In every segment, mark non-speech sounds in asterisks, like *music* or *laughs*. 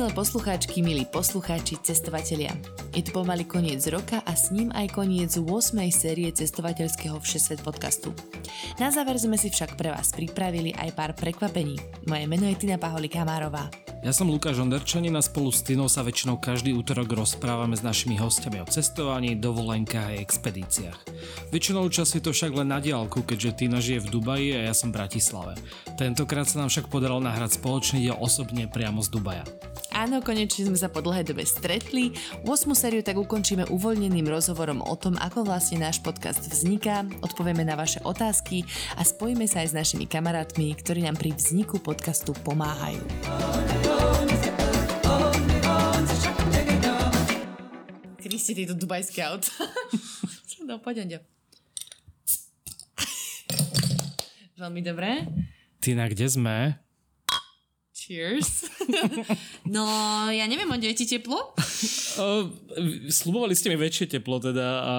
Milé poslucháčky, milí poslucháči, cestovatelia. Je tu pomaly koniec roka a s ním aj koniec 8. série cestovateľského Všesvet podcastu. Na záver sme si však pre vás pripravili aj pár prekvapení. Moje meno je Tina Paholi-Kamárová. Ja som Lukáš Onderčanin a spolu s Tinou sa väčšinou každý útorok rozprávame s našimi hostiami o cestovaní, dovolenkách a expedíciách. Väčšinou času je to však len na diálku, keďže Tina žije v Dubaji a ja som v Bratislave. Tentokrát sa nám však podarilo nahrať spoločný diel osobne priamo z Dubaja. Áno, konečne sme sa po dlhej dobe stretli. 8. sériu tak ukončíme uvoľneným rozhovorom o tom, ako vlastne náš podcast vzniká, odpovieme na vaše otázky a spojíme sa aj s našimi kamarátmi, ktorí nám pri vzniku podcastu pomáhajú. Kristi, tieto dubajské auta. *laughs* no, poď, Ondio. Veľmi dobré. Tina, kde sme? Cheers. *laughs* no, ja neviem, Ondio, je ti teplo? O, slubovali ste mi väčšie teplo teda a,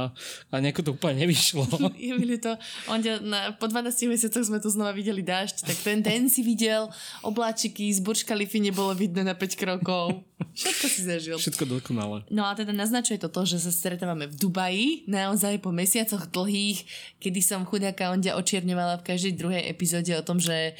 a nejako to úplne nevyšlo. *laughs* mi to. Ondio, na, po 12 mesiacoch sme tu znova videli dážď, tak ten, ten si videl, obláčiky z Burj Khalifa nebolo vidno na 5 krokov. Všetko si zažil. Všetko dokonale. No a teda naznačuje to to, že sa stretávame v Dubaji, naozaj po mesiacoch dlhých, kedy som chudáka Ondia očierňovala v každej druhej epizóde o tom, že...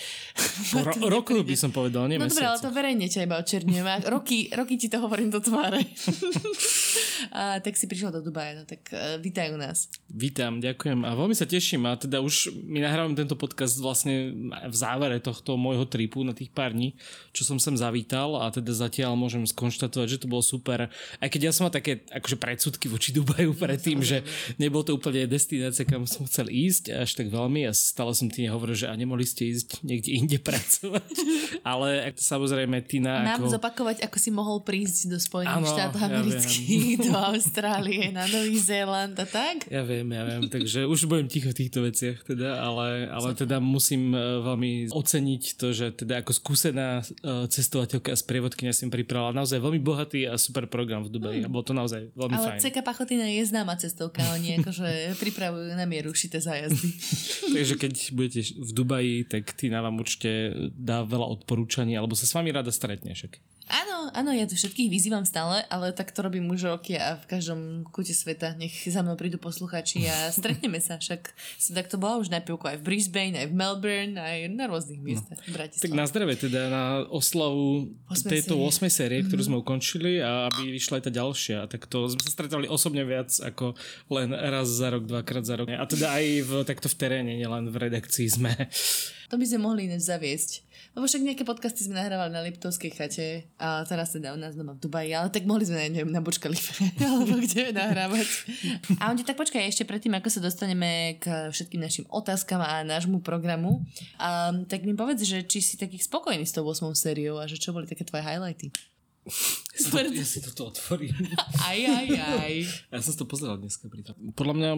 Ro- roku by som povedal, nie No dobre, ale to verejne ťa iba očerňujem. Roky, roky ti to hovorím do tváre. *laughs* a tak si prišiel do Dubaja, no tak uh, vítajú nás. Vítam, ďakujem a veľmi sa teším a teda už my nahrávam tento podcast vlastne v závere tohto môjho tripu na tých pár dní, čo som sem zavítal a teda zatiaľ môžem skonštatovať, že to bolo super. Aj keď ja som mal také akože predsudky voči Dubaju predtým, že nebolo to úplne destinácia, kam som chcel ísť až tak veľmi a stále som ti nehovoril, že a nemohli ste ísť niekde inde pracovať. *laughs* Ale samozrejme Tina Mám ako... zopakovať, ako si mohol prísť do Spojených ano, štátov amerických, ja *laughs* do Austrálie, na Nový Zéland a tak? Ja viem, ja viem, takže už budem ticho v týchto veciach teda, ale, ale teda musím uh, veľmi oceniť to, že teda ako skúsená uh, cestovateľka a sprievodkynia som pripravila naozaj veľmi bohatý a super program v Dubaji. Hmm. Bolo to naozaj veľmi ale fajn. Ale CK Pachotina je známa cestovka, oni akože *laughs* pripravujú na mieru šité zájazdy. *laughs* takže keď budete v Dubaji, tak Tina vám určite dá veľa odporúčaní, alebo sa s vami rada stretne však. Áno, áno, ja tu všetkých vyzývam stále, ale tak to robím už roky a v každom kute sveta nech za mnou prídu posluchači a *laughs* stretneme sa. Však som takto bola už na pivku aj v Brisbane, aj v Melbourne, aj na rôznych miestach no. Tak na zdravie teda na oslavu tejto 8. série, ktorú mm-hmm. sme ukončili a aby vyšla aj tá ďalšia. Tak to sme sa stretali osobne viac ako len raz za rok, dvakrát za rok. A teda aj v, takto v teréne, nielen v redakcii sme. To by sme mohli inéž zaviesť. Lebo však nejaké podcasty sme nahrávali na Liptovskej chate a teraz teda u nás doma v Dubaji, ale tak mohli sme, neviem, na Burj *laughs* alebo kde nahrávať. A on tak počkaj, ešte predtým, ako sa dostaneme k všetkým našim otázkam a nášmu programu, um, tak mi povedz, že či si taký spokojný s tou 8 sériou a že čo boli také tvoje highlighty. To, ja si toto otvorím. Aj, aj, aj. Ja som to pozeral dneska pri tom. Podľa mňa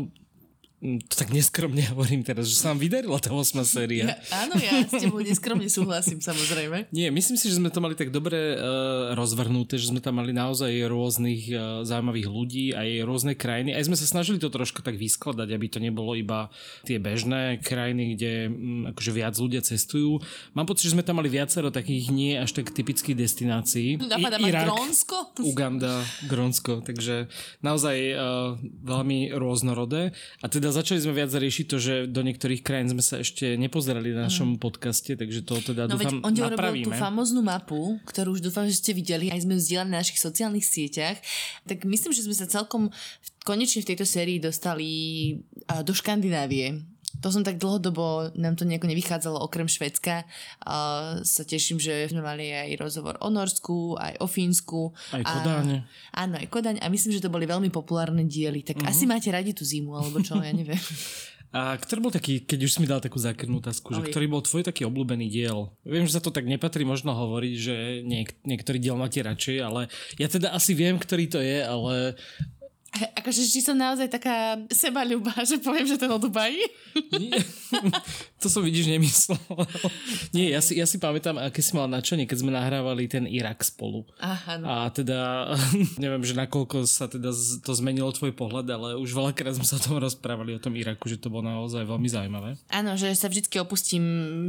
to tak neskromne *laughs* hovorím teraz, že sa vám vydarila tá 8 séria. Ja, áno, ja s tebou neskromne súhlasím, samozrejme. *laughs* Nie, myslím si, že sme to mali tak dobre uh, rozvrhnuté, že sme tam mali naozaj rôznych uh, zaujímavých ľudí aj rôzne krajiny. Aj sme sa snažili to trošku tak vyskladať, aby to nebolo iba tie bežné krajiny, kde um, akože viac ľudia cestujú. Mám pocit, že sme tam mali viacero takých nie až tak typických destinácií. Napadá ma Grónsko? Uganda, Grónsko, takže naozaj uh, veľmi rôznorodé. A teda začali sme viac riešiť to, že do niektorých krajín sme sa ešte nepozerali na našom mm. podcaste, takže to teda no dúfam on napravíme. tú famoznú mapu, ktorú už dúfam, že ste videli, aj sme vzdielali na našich sociálnych sieťach, tak myslím, že sme sa celkom konečne v tejto sérii dostali do Škandinávie to som tak dlhodobo, nám to nejako nevychádzalo okrem Švedska. Uh, sa teším, že sme mali aj rozhovor o Norsku, aj o Fínsku. Aj Kodáň. A, áno, aj Kodaň. A myslím, že to boli veľmi populárne diely. Tak uh-huh. asi máte radi tú zimu, alebo čo, ja neviem. *laughs* *laughs* A ktorý bol taký, keď už si mi dal takú zákernú otázku, že ktorý bol tvoj taký obľúbený diel? Viem, že sa to tak nepatrí možno hovoriť, že niek- niektorý diel máte radšej, ale ja teda asi viem, ktorý to je, ale Akože, či som naozaj taká sebaľubá, *laughs* že poviem, že je o Dubaji? Nie, *laughs* to som vidíš nemyslel. *laughs* Nie, ja si, ja si pamätám, aké si mal načanie, keď sme nahrávali ten Irak spolu. Aha, no. A teda, neviem, že nakoľko sa teda to zmenilo tvoj pohľad, ale už veľakrát sme sa o tom rozprávali, o tom Iraku, že to bolo naozaj veľmi zaujímavé. Áno, že sa vždycky opustím,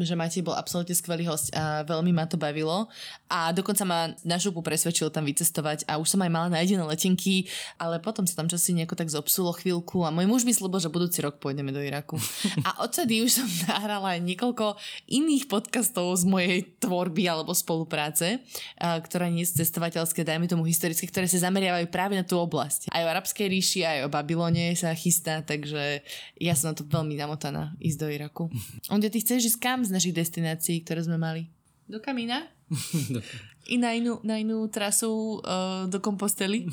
že Matej bol absolútne skvelý host a veľmi ma to bavilo. A dokonca ma na šupu presvedčil tam vycestovať a už som aj mala nájdené letenky, ale potom sa tam čosi nejako tak zobsulo chvíľku a môj muž mi slúbil, že budúci rok pôjdeme do Iraku. A odtedy už som *laughs* nahrala aj niekoľko iných podcastov z mojej tvorby alebo spolupráce, ktoré nie sú cestovateľské, dajme tomu historické, ktoré sa zameriavajú práve na tú oblasť. Aj o arabskej ríši, aj o Babylone sa chystá, takže ja som na to veľmi namotaná ísť do Iraku. *laughs* Onde, ty chceš ísť kam z našich destinácií, ktoré sme mali? Do Kamína? *laughs* I na inú, na inú trasu uh, do Kompostely?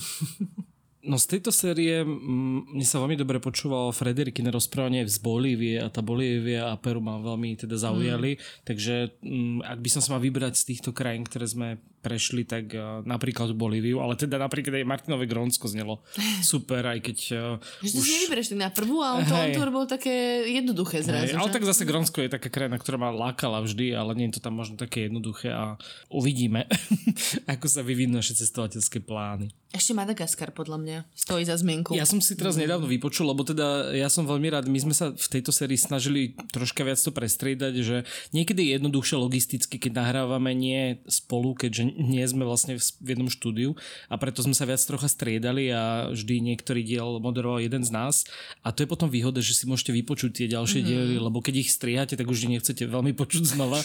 No z tejto série mm, mne sa veľmi dobre počúvalo Frederikine rozprávanie z Bolívie a tá Bolívia a Peru ma veľmi teda zaujali, mm. takže mm, ak by som sa mal vybrať z týchto krajín, ktoré sme prešli, tak uh, napríklad Bolíviu, ale teda napríklad aj Martinové Grónsko znelo super, aj keď uh, Že ty si nevybereš tak na prvú, ale to on to bolo také jednoduché zrazu. Hej, ale že? tak zase Grónsko je taká krajina, ktorá ma lákala vždy, ale nie je to tam možno také jednoduché a uvidíme, *laughs* ako sa vyvinú naše cestovateľské plány. Ešte Madagaskar podľa mňa stojí za zmienku. Ja som si teraz nedávno vypočul, lebo teda ja som veľmi rád, my sme sa v tejto sérii snažili troška viac to prestriedať, že niekedy je jednoduchšie logisticky, keď nahrávame nie spolu, keďže nie sme vlastne v jednom štúdiu a preto sme sa viac trocha striedali a vždy niektorý diel moderoval jeden z nás a to je potom výhoda, že si môžete vypočuť tie ďalšie mm-hmm. diely, lebo keď ich strihate, tak už nechcete veľmi počuť znova,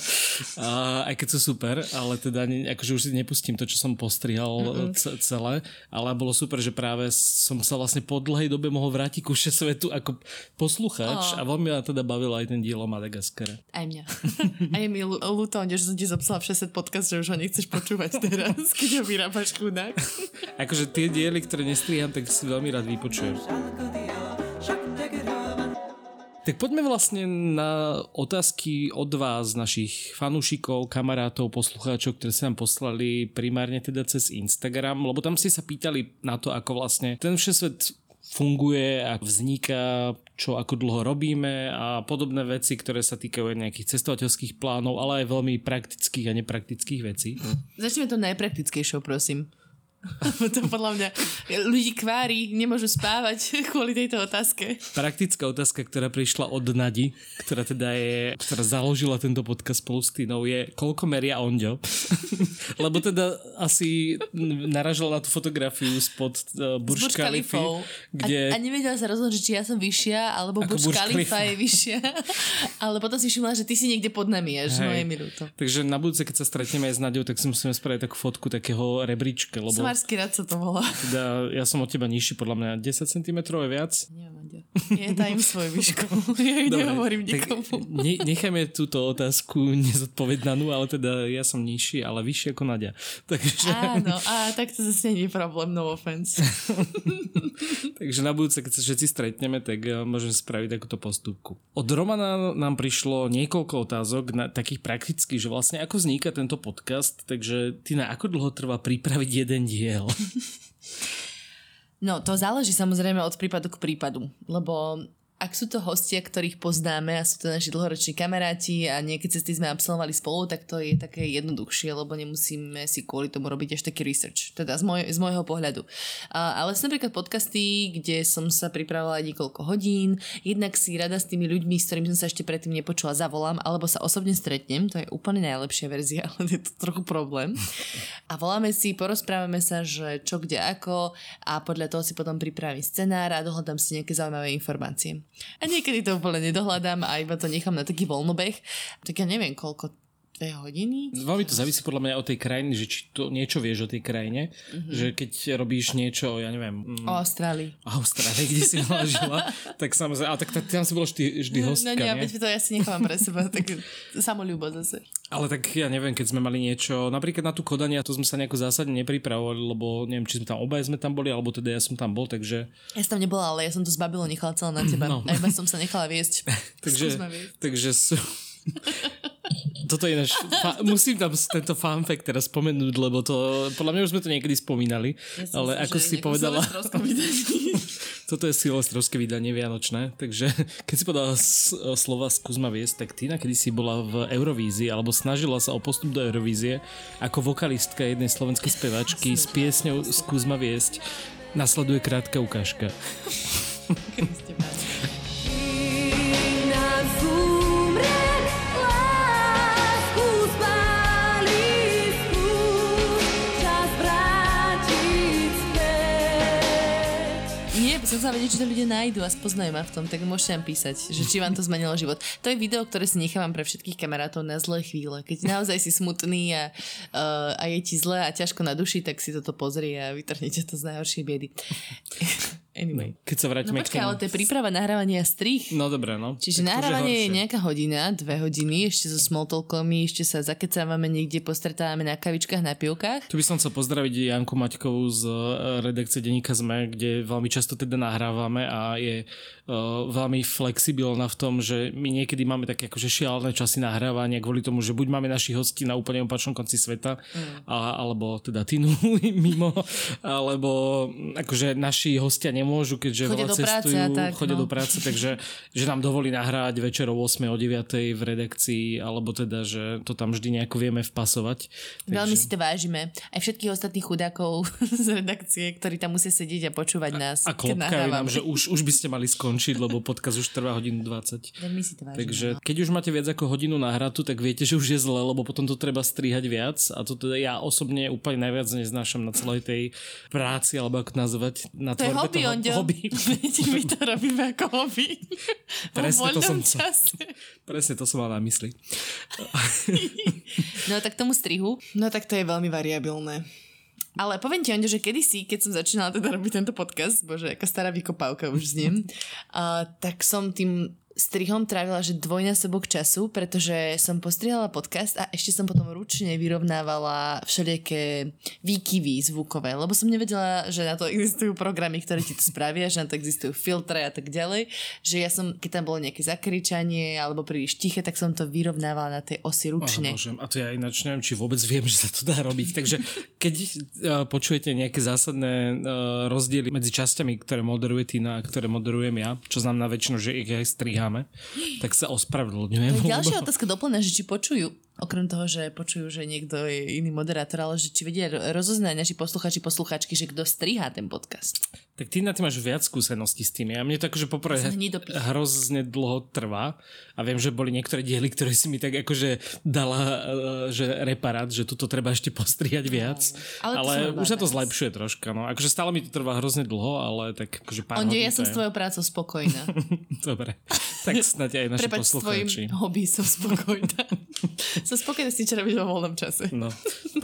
a, aj keď sú super, ale teda akože už si nepustím to, čo som postrihal mm-hmm. celé, ale bolo super, že práve som sa vlastne po dlhej dobe mohol vrátiť ku svetu ako posluchač Oh. a veľmi ma teda bavil aj ten diel o Madagaskare. Aj mňa. *laughs* A je mi ľú- ľúto, že som ti zapsala v 600 podcast, že už ho nechceš počúvať teraz, keď ho vyrábaš chudák. *laughs* Akože tie diely, ktoré nestriham, tak si veľmi rád vypočujem. Tak poďme vlastne na otázky od vás, našich fanúšikov, kamarátov, poslucháčov, ktoré sa nám poslali primárne teda cez Instagram, lebo tam ste sa pýtali na to, ako vlastne ten všesvet funguje a vzniká, čo ako dlho robíme a podobné veci, ktoré sa týkajú aj nejakých cestovateľských plánov, ale aj veľmi praktických a nepraktických vecí. Začneme to najpraktickejšou, prosím. *laughs* to podľa mňa ľudí kvári, nemôžu spávať *laughs* kvôli tejto otázke. Praktická otázka, ktorá prišla od Nadi, ktorá teda je, ktorá založila tento podcast spolu s Týnou, je koľko meria Onďo? *laughs* Lebo teda asi naražala na tú fotografiu spod uh, Burj Khalifou. kde... A, a nevedela sa rozhodnúť, či ja som vyššia, alebo Burj Khalifa Khalifa. je vyššia. Ale potom si všimla, že ty si niekde pod nami, až no je mi ľúto. Takže na budúce, keď sa stretneme aj s Nadiou, tak si musíme spraviť takú fotku takého rebríčka, lebo Svarský rad sa to volá. teda ja som od teba nižší podľa mňa 10 cm je viac. Neviem, Andia. Je tajím svoj výšku. *laughs* Ja ju nehovorím nikomu. ne, necháme túto otázku nezodpovedanú, ale teda ja som nižší, ale vyšší ako Nadia. *laughs* Takže... Áno, a tak to zase nie je problém, no offense. *laughs* Takže na budúce, keď sa všetci stretneme, tak eh, môžeme spraviť takúto postupku. Od Romana nám prišlo niekoľko otázok, na, takých praktických, že vlastne ako vzniká tento podcast, takže ty na ako dlho trvá pripraviť jeden diel? No, to záleží samozrejme od prípadu k prípadu, lebo ak sú to hostia, ktorých poznáme a sú to naši dlhoroční kamaráti a nejaké cesty sme absolvovali spolu, tak to je také jednoduchšie, lebo nemusíme si kvôli tomu robiť až taký research, teda z, môj, z môjho pohľadu. A, ale sú napríklad podcasty, kde som sa pripravovala niekoľko hodín, jednak si rada s tými ľuďmi, s ktorými som sa ešte predtým nepočula, zavolám, alebo sa osobne stretnem, to je úplne najlepšia verzia, *laughs* ale je to trochu problém. A voláme si, porozprávame sa, že čo kde ako a podľa toho si potom pripravím scenár a dohľadám si nejaké zaujímavé informácie. A niekedy to úplne nedohľadám a iba to nechám na taký voľnobeh. Tak ja neviem, koľko dve hodiny? Veľmi to závisí podľa mňa od tej krajiny, že či to niečo vieš o tej krajine, mm-hmm. že keď robíš niečo, ja neviem, mm, O Austrálii. Austrálii, kde si mala žila, *laughs* tak samozrejme, ale tak ta- tam si bola vždy, vždy hostka, no nie, nie? veď to ja si nechávam pre seba, tak samolúbo zase. Ale tak ja neviem, keď sme mali niečo, napríklad na tú kodania, to sme sa nejako zásadne nepripravovali, lebo neviem, či sme tam obaja sme tam boli, alebo teda ja som tam bol, takže... Ja som tam nebola, ale ja som to z Babylon nechala celé na teba. No. No. A iba som sa nechala viesť. *laughs* Takže, takže sú... toto je náš, fa- musím tam tento fun fact teraz spomenúť, lebo to, podľa mňa už sme to niekedy spomínali, Ja ale myslím, ako si povedala, *laughs* toto je silvestrovské vydanie vianočné, takže keď si povedala s- slova skús ma viesť, tak Tina kedy si bola v Eurovízii, alebo snažila sa o postup do Eurovízie ako vokalistka jednej slovenskej spevačky s piesňou Skús ma viesť. Nasleduje krátka ukážka. *laughs* Sa vedieť, či to ľudia nájdu a spoznajú ma v tom, tak môžete nám písať, že či vám to zmenilo život. To je video, ktoré si nechávam pre všetkých kamarátov na zlé chvíle. Keď naozaj si smutný a, uh, a je ti zle a ťažko na duši, tak si toto pozri a vytrhnete to z najhoršej biedy. Anyway. Keď sa No vrátime počkaj, ale to je príprava nahrávania strich. No dobré, no. Čiže Tak nahrávanie je nejaká hodina, dve hodiny, ešte so smalltalkami, ešte sa zakecávame niekde, postretávame na kavičkách, na pivkách. Tu by som chcel pozdraviť Janku Maťkovú z eh, redakcie Deníka ZME, kde veľmi často teda nahrávame a je uh, veľmi flexibilná v tom, že my niekedy máme také akože šialené časy nahrávania kvôli tomu, že buď máme našich hostí na úplne opačnom konci sveta, Mm. a, alebo teda Tinu *laughs* mimo, alebo akože naši hostia nemôžu, keďže Chodia do práce cestujú, a tak, chodia no. do práce, takže že nám dovolí nahrávať večer o 8 o 9 v redakcii, alebo teda, že to tam vždy nejako vieme vpasovať. Veľmi si to vážime. Aj všetkých ostatných chudákov *laughs* z redakcie, ktorí tam musia sedieť a počúvať nás. A klopkajú nám, že už, už by ste mali skončiť, lebo podcast už trvá hodinu 20. Veľmi si to vážime. Takže no. keď už máte viac ako hodinu nahratu, tak viete, že už je zle, lebo potom to treba strihať viac a to teda ja osobne úplne najviac neznášam na celej tej práci, alebo ako nazvať, na To je tvorbe hobby, toho Ondio. hobby. *laughs* My to robíme ako hobby. *laughs* Presne Vo to som čase. Presne to som mal na mysli. *laughs* No tak tomu strihu. No tak to je veľmi variabilné. Ale poviem ti, Ondio, že kedysi, keď som začínala teda robiť tento podcast, bože, aká stará vykopávka už zniem, a, tak som tým strihom trávila, že dvojnásobok času, pretože som postrihala podcast a ešte som potom ručne vyrovnávala všelijaké výkyvy zvukové, lebo som nevedela, že na to existujú programy, ktoré ti to spravia, že na to existujú filtre a tak ďalej, že ja som, keď tam bolo nejaké zakričanie alebo príliš tiché, tak som to vyrovnávala na tej osi ručne. Aha, môžem. A to ja ináč neviem, či vôbec viem, že sa to dá robiť. Takže keď uh, počujete nejaké zásadné uh, rozdiely medzi časťami, ktoré moderuje Tina a ktoré moderujem ja, čo znamená väčšinou, že ich aj striháme, tak sa ospravedlňujem. To je *laughs* ďalšia otázka doplňa, že či počujú, okrem toho, že počujú, že niekto je iný moderátor, ale že či vedia ro- rozoznať naši posluchači, posluchačky, že kto strihá ten podcast. Tak ty na ty máš viac skúseností s tým. Ja mne to akože poprvé hrozne dlho trvá a viem, že boli niektoré diely, ktoré si mi tak akože dala, uh, že reparát, že tuto treba ešte postrihať viac. ale to ale robila už sa to zlepšuje troška. No. Akože stále mi to trvá hrozne dlho, ale tak akože pár Onde, ja som s tvojou prácou spokojná. *laughs* Dobre. Tak snáď aj naši Prepač, poslucháči. hobby som spokojná. *laughs* som spokojná s tým, čo robíš vo voľnom čase. No,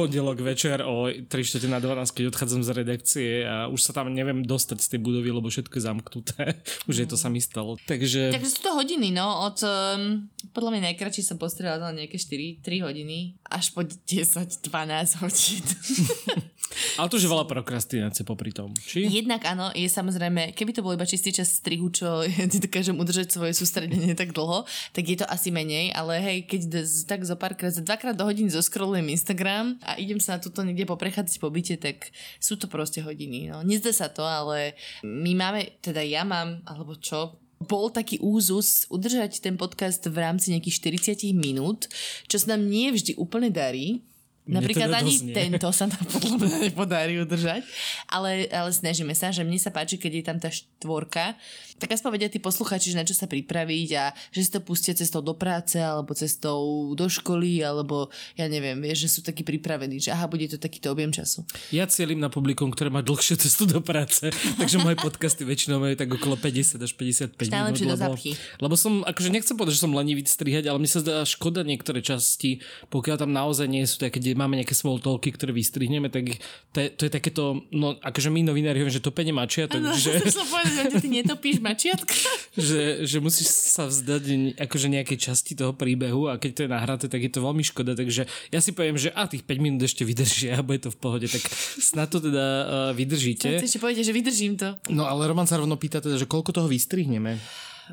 pondelok večer o 3 čtvrte na 12, keď odchádzam z redakcie a už sa tam neviem z tej budovy, lebo všetko je zamknuté. *laughs* už je to sa mi stalo. Takže... Takže sú to hodiny, no, od, um, podľa mňa najkračšie som postriehala na nejaké 4, 3 hodiny, až po 10, 12 hodín. *laughs* Ale to už je veľa prokrastinácie popri tom. Či? Jednak áno, je samozrejme, keby to bol iba čistý čas strihu, čo *laughs* ja dokážem udržať svoje sústredenie tak dlho, tak je to asi menej, ale hej, keď tak zo párkrát, za dvakrát do hodiny zoskrolujem Instagram a idem sa na túto niekde poprechádzať po byte, tak sú to proste hodiny. No. Nezdá sa to, ale my máme, teda ja mám, alebo čo, bol taký úzus udržať ten podcast v rámci nejakých 40 minút, čo sa nám nie vždy úplne darí. Napríklad ani nie. ten to sa nám podľa mňa nepodarí udržať, ale, ale snažíme sa, že mne sa páči, keď je tam tá štvorka, tak aspoň vedia tí posluchači, že na čo sa pripraviť a že si to pustia cestou do práce alebo cestou do školy alebo ja neviem, vieš, že sú takí pripravení, že aha, bude to takýto objem času. Ja cieľim na publikum, ktoré má dlhšie cestu do práce, *laughs* takže moje podcasty väčšinou majú tak okolo 50 až 55 Stále minút. Lebo, zapchy. lebo som, akože nechcem povedať, že som lenivý strihať, ale mne sa zdá škoda niektoré časti, pokiaľ tam naozaj nie sú také, kde máme nejaké small talky, ktoré vystrihneme, tak to je, to je takéto, no akože my novinári hovoríme, že topenie mačia, takže *laughs* som povedať, že ty netopíš mačiatka. *laughs* že, že musíš sa vzdať akože nejakej časti toho príbehu a keď to je nahraté, tak je to veľmi škoda, takže ja si poviem, že a tých 5 minút ešte vydržia a bude to v pohode, tak snad to teda uh, vydržíte. Ešte povedať, že vydržím to. No ale Roman sa rovno pýta teda, že koľko toho vystrihneme?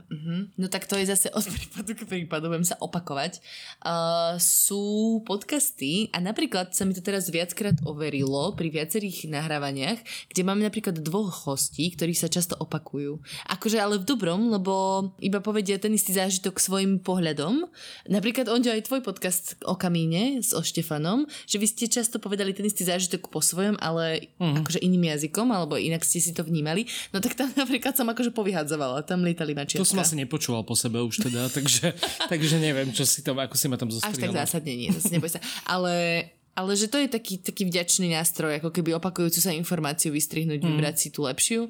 Mhm. No tak to je zase od prípadu k prípadu, budem sa opakovať. Uh, sú podcasty a napríklad sa mi to teraz viackrát overilo pri viacerých nahrávaniach, kde máme napríklad dvoch hostí, ktorí sa často opakujú. Akože ale v dobrom, lebo iba povedia ten istý zážitok svojim pohľadom. Napríklad on aj tvoj podcast o kamíne s o Štefanom, že vy ste často povedali ten istý zážitok po svojom, ale mm. akože iným jazykom, alebo inak ste si to vnímali. No tak tam *laughs* napríklad som akože povyhadzovala, tam lietali mačiatka. To som asi nepočúval po sebe už teda, *laughs* takže, takže neviem, čo si tam, ako si ma tam Až tak zásadne nie, zase neboj sa. Ale, ale že to je taký, taký vďačný nástroj, ako keby opakujúcu sa informáciu vystrihnúť, mm. vybrať si tú lepšiu.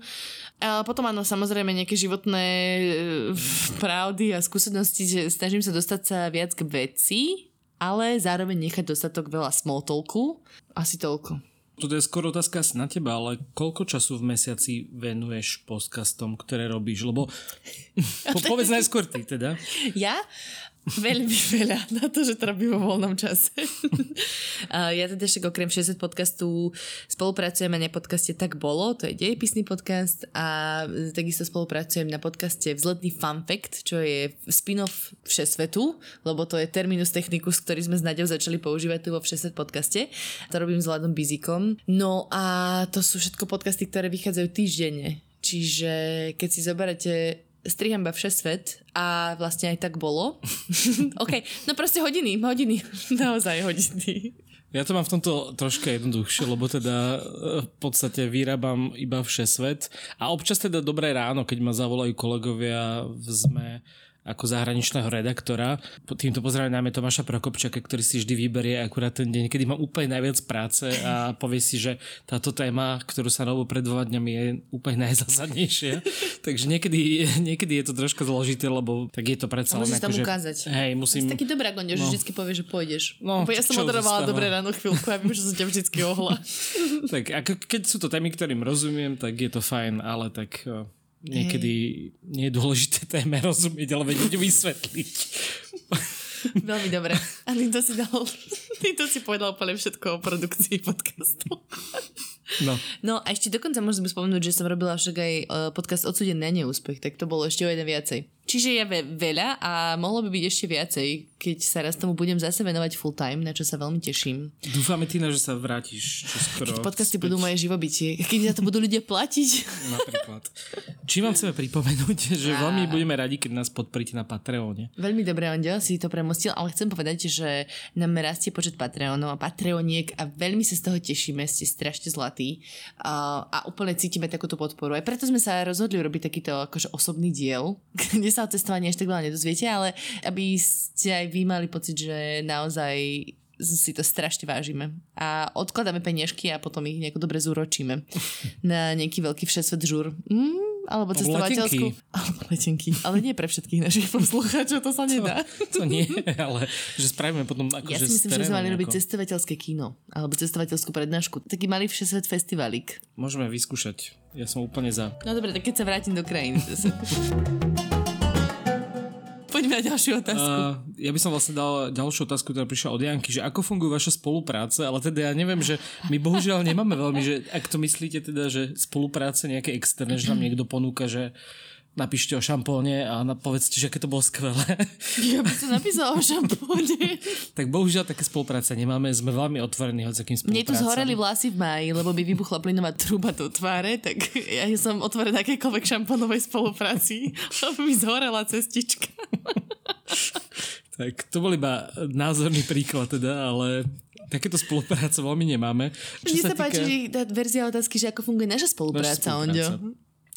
A potom áno, samozrejme nejaké životné e, pravdy a skúsenosti, že snažím sa dostať sa viac k veci, ale zároveň nechať dostatok veľa small talku. Asi toľko. Toto je skoro otázka na teba, ale koľko času v mesiaci venuješ podcastom, ktoré robíš? Lebo po, *laughs* povedz najskôr ty teda. Ja? *laughs* Veľmi veľa na to, že to robím vo voľnom čase. *laughs* Ja teda však okrem 60 podcastu spolupracujem na podcaste Tak bolo, to je dejepisný podcast a takisto spolupracujem na podcaste Vzletný fun fact, čo je spin-off Všesvetu, lebo to je terminus technicus, ktorý sme s Naďou začali používať tu vo Všesvet podcaste. To robím s Vladom Bizikom. No a to sú všetko podcasty, ktoré vychádzajú týždenne. Čiže keď si zoberete striham iba všesvet a vlastne aj tak bolo. *laughs* OK, no proste hodiny, hodiny, *laughs* naozaj hodiny. Ja to mám v tomto troška jednoduchšie, lebo teda e, v podstate vyrábam iba všesvet a občas teda dobré ráno, keď ma zavolajú kolegovia v ZME ako zahraničného redaktora. Týmto pozdravím najmä Tomáša Prokopčaka, ktorý si vždy vyberie akurát ten deň, kedy mám úplne najviac práce a povie si, že táto téma, ktorú sa robil pred dvoma dňami je úplne najzásadnejšia. *laughs* Takže niekedy, niekedy je to troška zložité, lebo tak je to predsa len Musíš tam akože- ukázať. Hej, Si musím... taký dobrá Gondia, že vždycky povie, že pôjdeš. No, Lebo ja som moderovala dobré ráno chvíľku a viem, že som ťa vždycky ohla. *laughs* Tak ako, keď sú to témy, ktorým rozumiem, tak je to fajn, ale tak niekedy nie je dôležité téme rozumieť, ale vedieť vysvetliť. Veľmi dobre. A týmto si dal, týmto si povedal úplne všetko o produkcii podcastu. No. No a ešte dokonca môžem spomenúť, že som robila však aj eh, podcast Odsudený na neúspech, tak to bolo ešte o jeden viacej. Čiže je ve- veľa a mohlo by byť ešte viacej, keď sa raz tomu budem zase venovať full time, na čo sa veľmi teším. Dúfame, Tina, že sa vrátiš čoskoro. Keď podcasty späť, budú moje živobytie, keď za to budú ľudia platiť. *laughs* Napríklad. Čím vám chceme pripomenúť, že veľmi budeme radi, keď nás podporíte na Patreone. Veľmi dobré, Ondio, si to premostil, ale chcem povedať, že nám rastie počet Patreonov a Patreoniek a veľmi sa z toho tešíme, ste strašne zlatí a, a úplne cítime takúto podporu. Aj preto sme sa rozhodli urobiť takýto akože osobný diel, *laughs* kde sa o cestovaní až tak veľa nedozviete, ale aby ste aj vy mali pocit, že naozaj si to strašne vážime. A odkladáme peniažky a potom ich nejako dobre zúročíme *laughs* na nejaký veľký všesvet žúr. Mm, alebo cestovateľskú. *laughs* Alebo letenky. Ale nie pre všetkých našich *laughs* poslucháčov, to sa nedá. To nie, ale že spravíme potom akože Ja si myslím, že sme mali robiť cestovateľské kino. Alebo cestovateľskú prednášku. Taký malý všesvet festivalík. Môžeme vyskúšať. Ja som úplne za. No dobre, tak keď sa vrátim do krajiny. Na ďalšiu otázku. Uh, ja by som vlastne dal ďalšiu otázku, ktorá prišla od Janky, že ako fungujú vaše spolupráce, ale teda ja neviem, že my bohužiaľ nemáme veľmi, že ak to myslíte teda, že spolupráce nejaké externé, že nám niekto ponúka, že napíšte o šampóne a povedzte, že aké to bolo skvelé. Ja by som napísala o šampóne. *laughs* tak bohužiaľ také spolupráce nemáme, sme veľmi otvorení hoď akým Mne tu spoluprácam. zhoreli vlasy v máji, lebo by vybuchla plynová truba do tváre, tak ja som otvorená akékoľvek šampónovej spolupráci, lebo mi zhorela cestička. *laughs* Tak to bol iba názorný príklad teda, ale takéto spolupráce veľmi nemáme. Mne sa páči tá verzia otázky, že ako funguje naša spolupráca, Naša Ondio.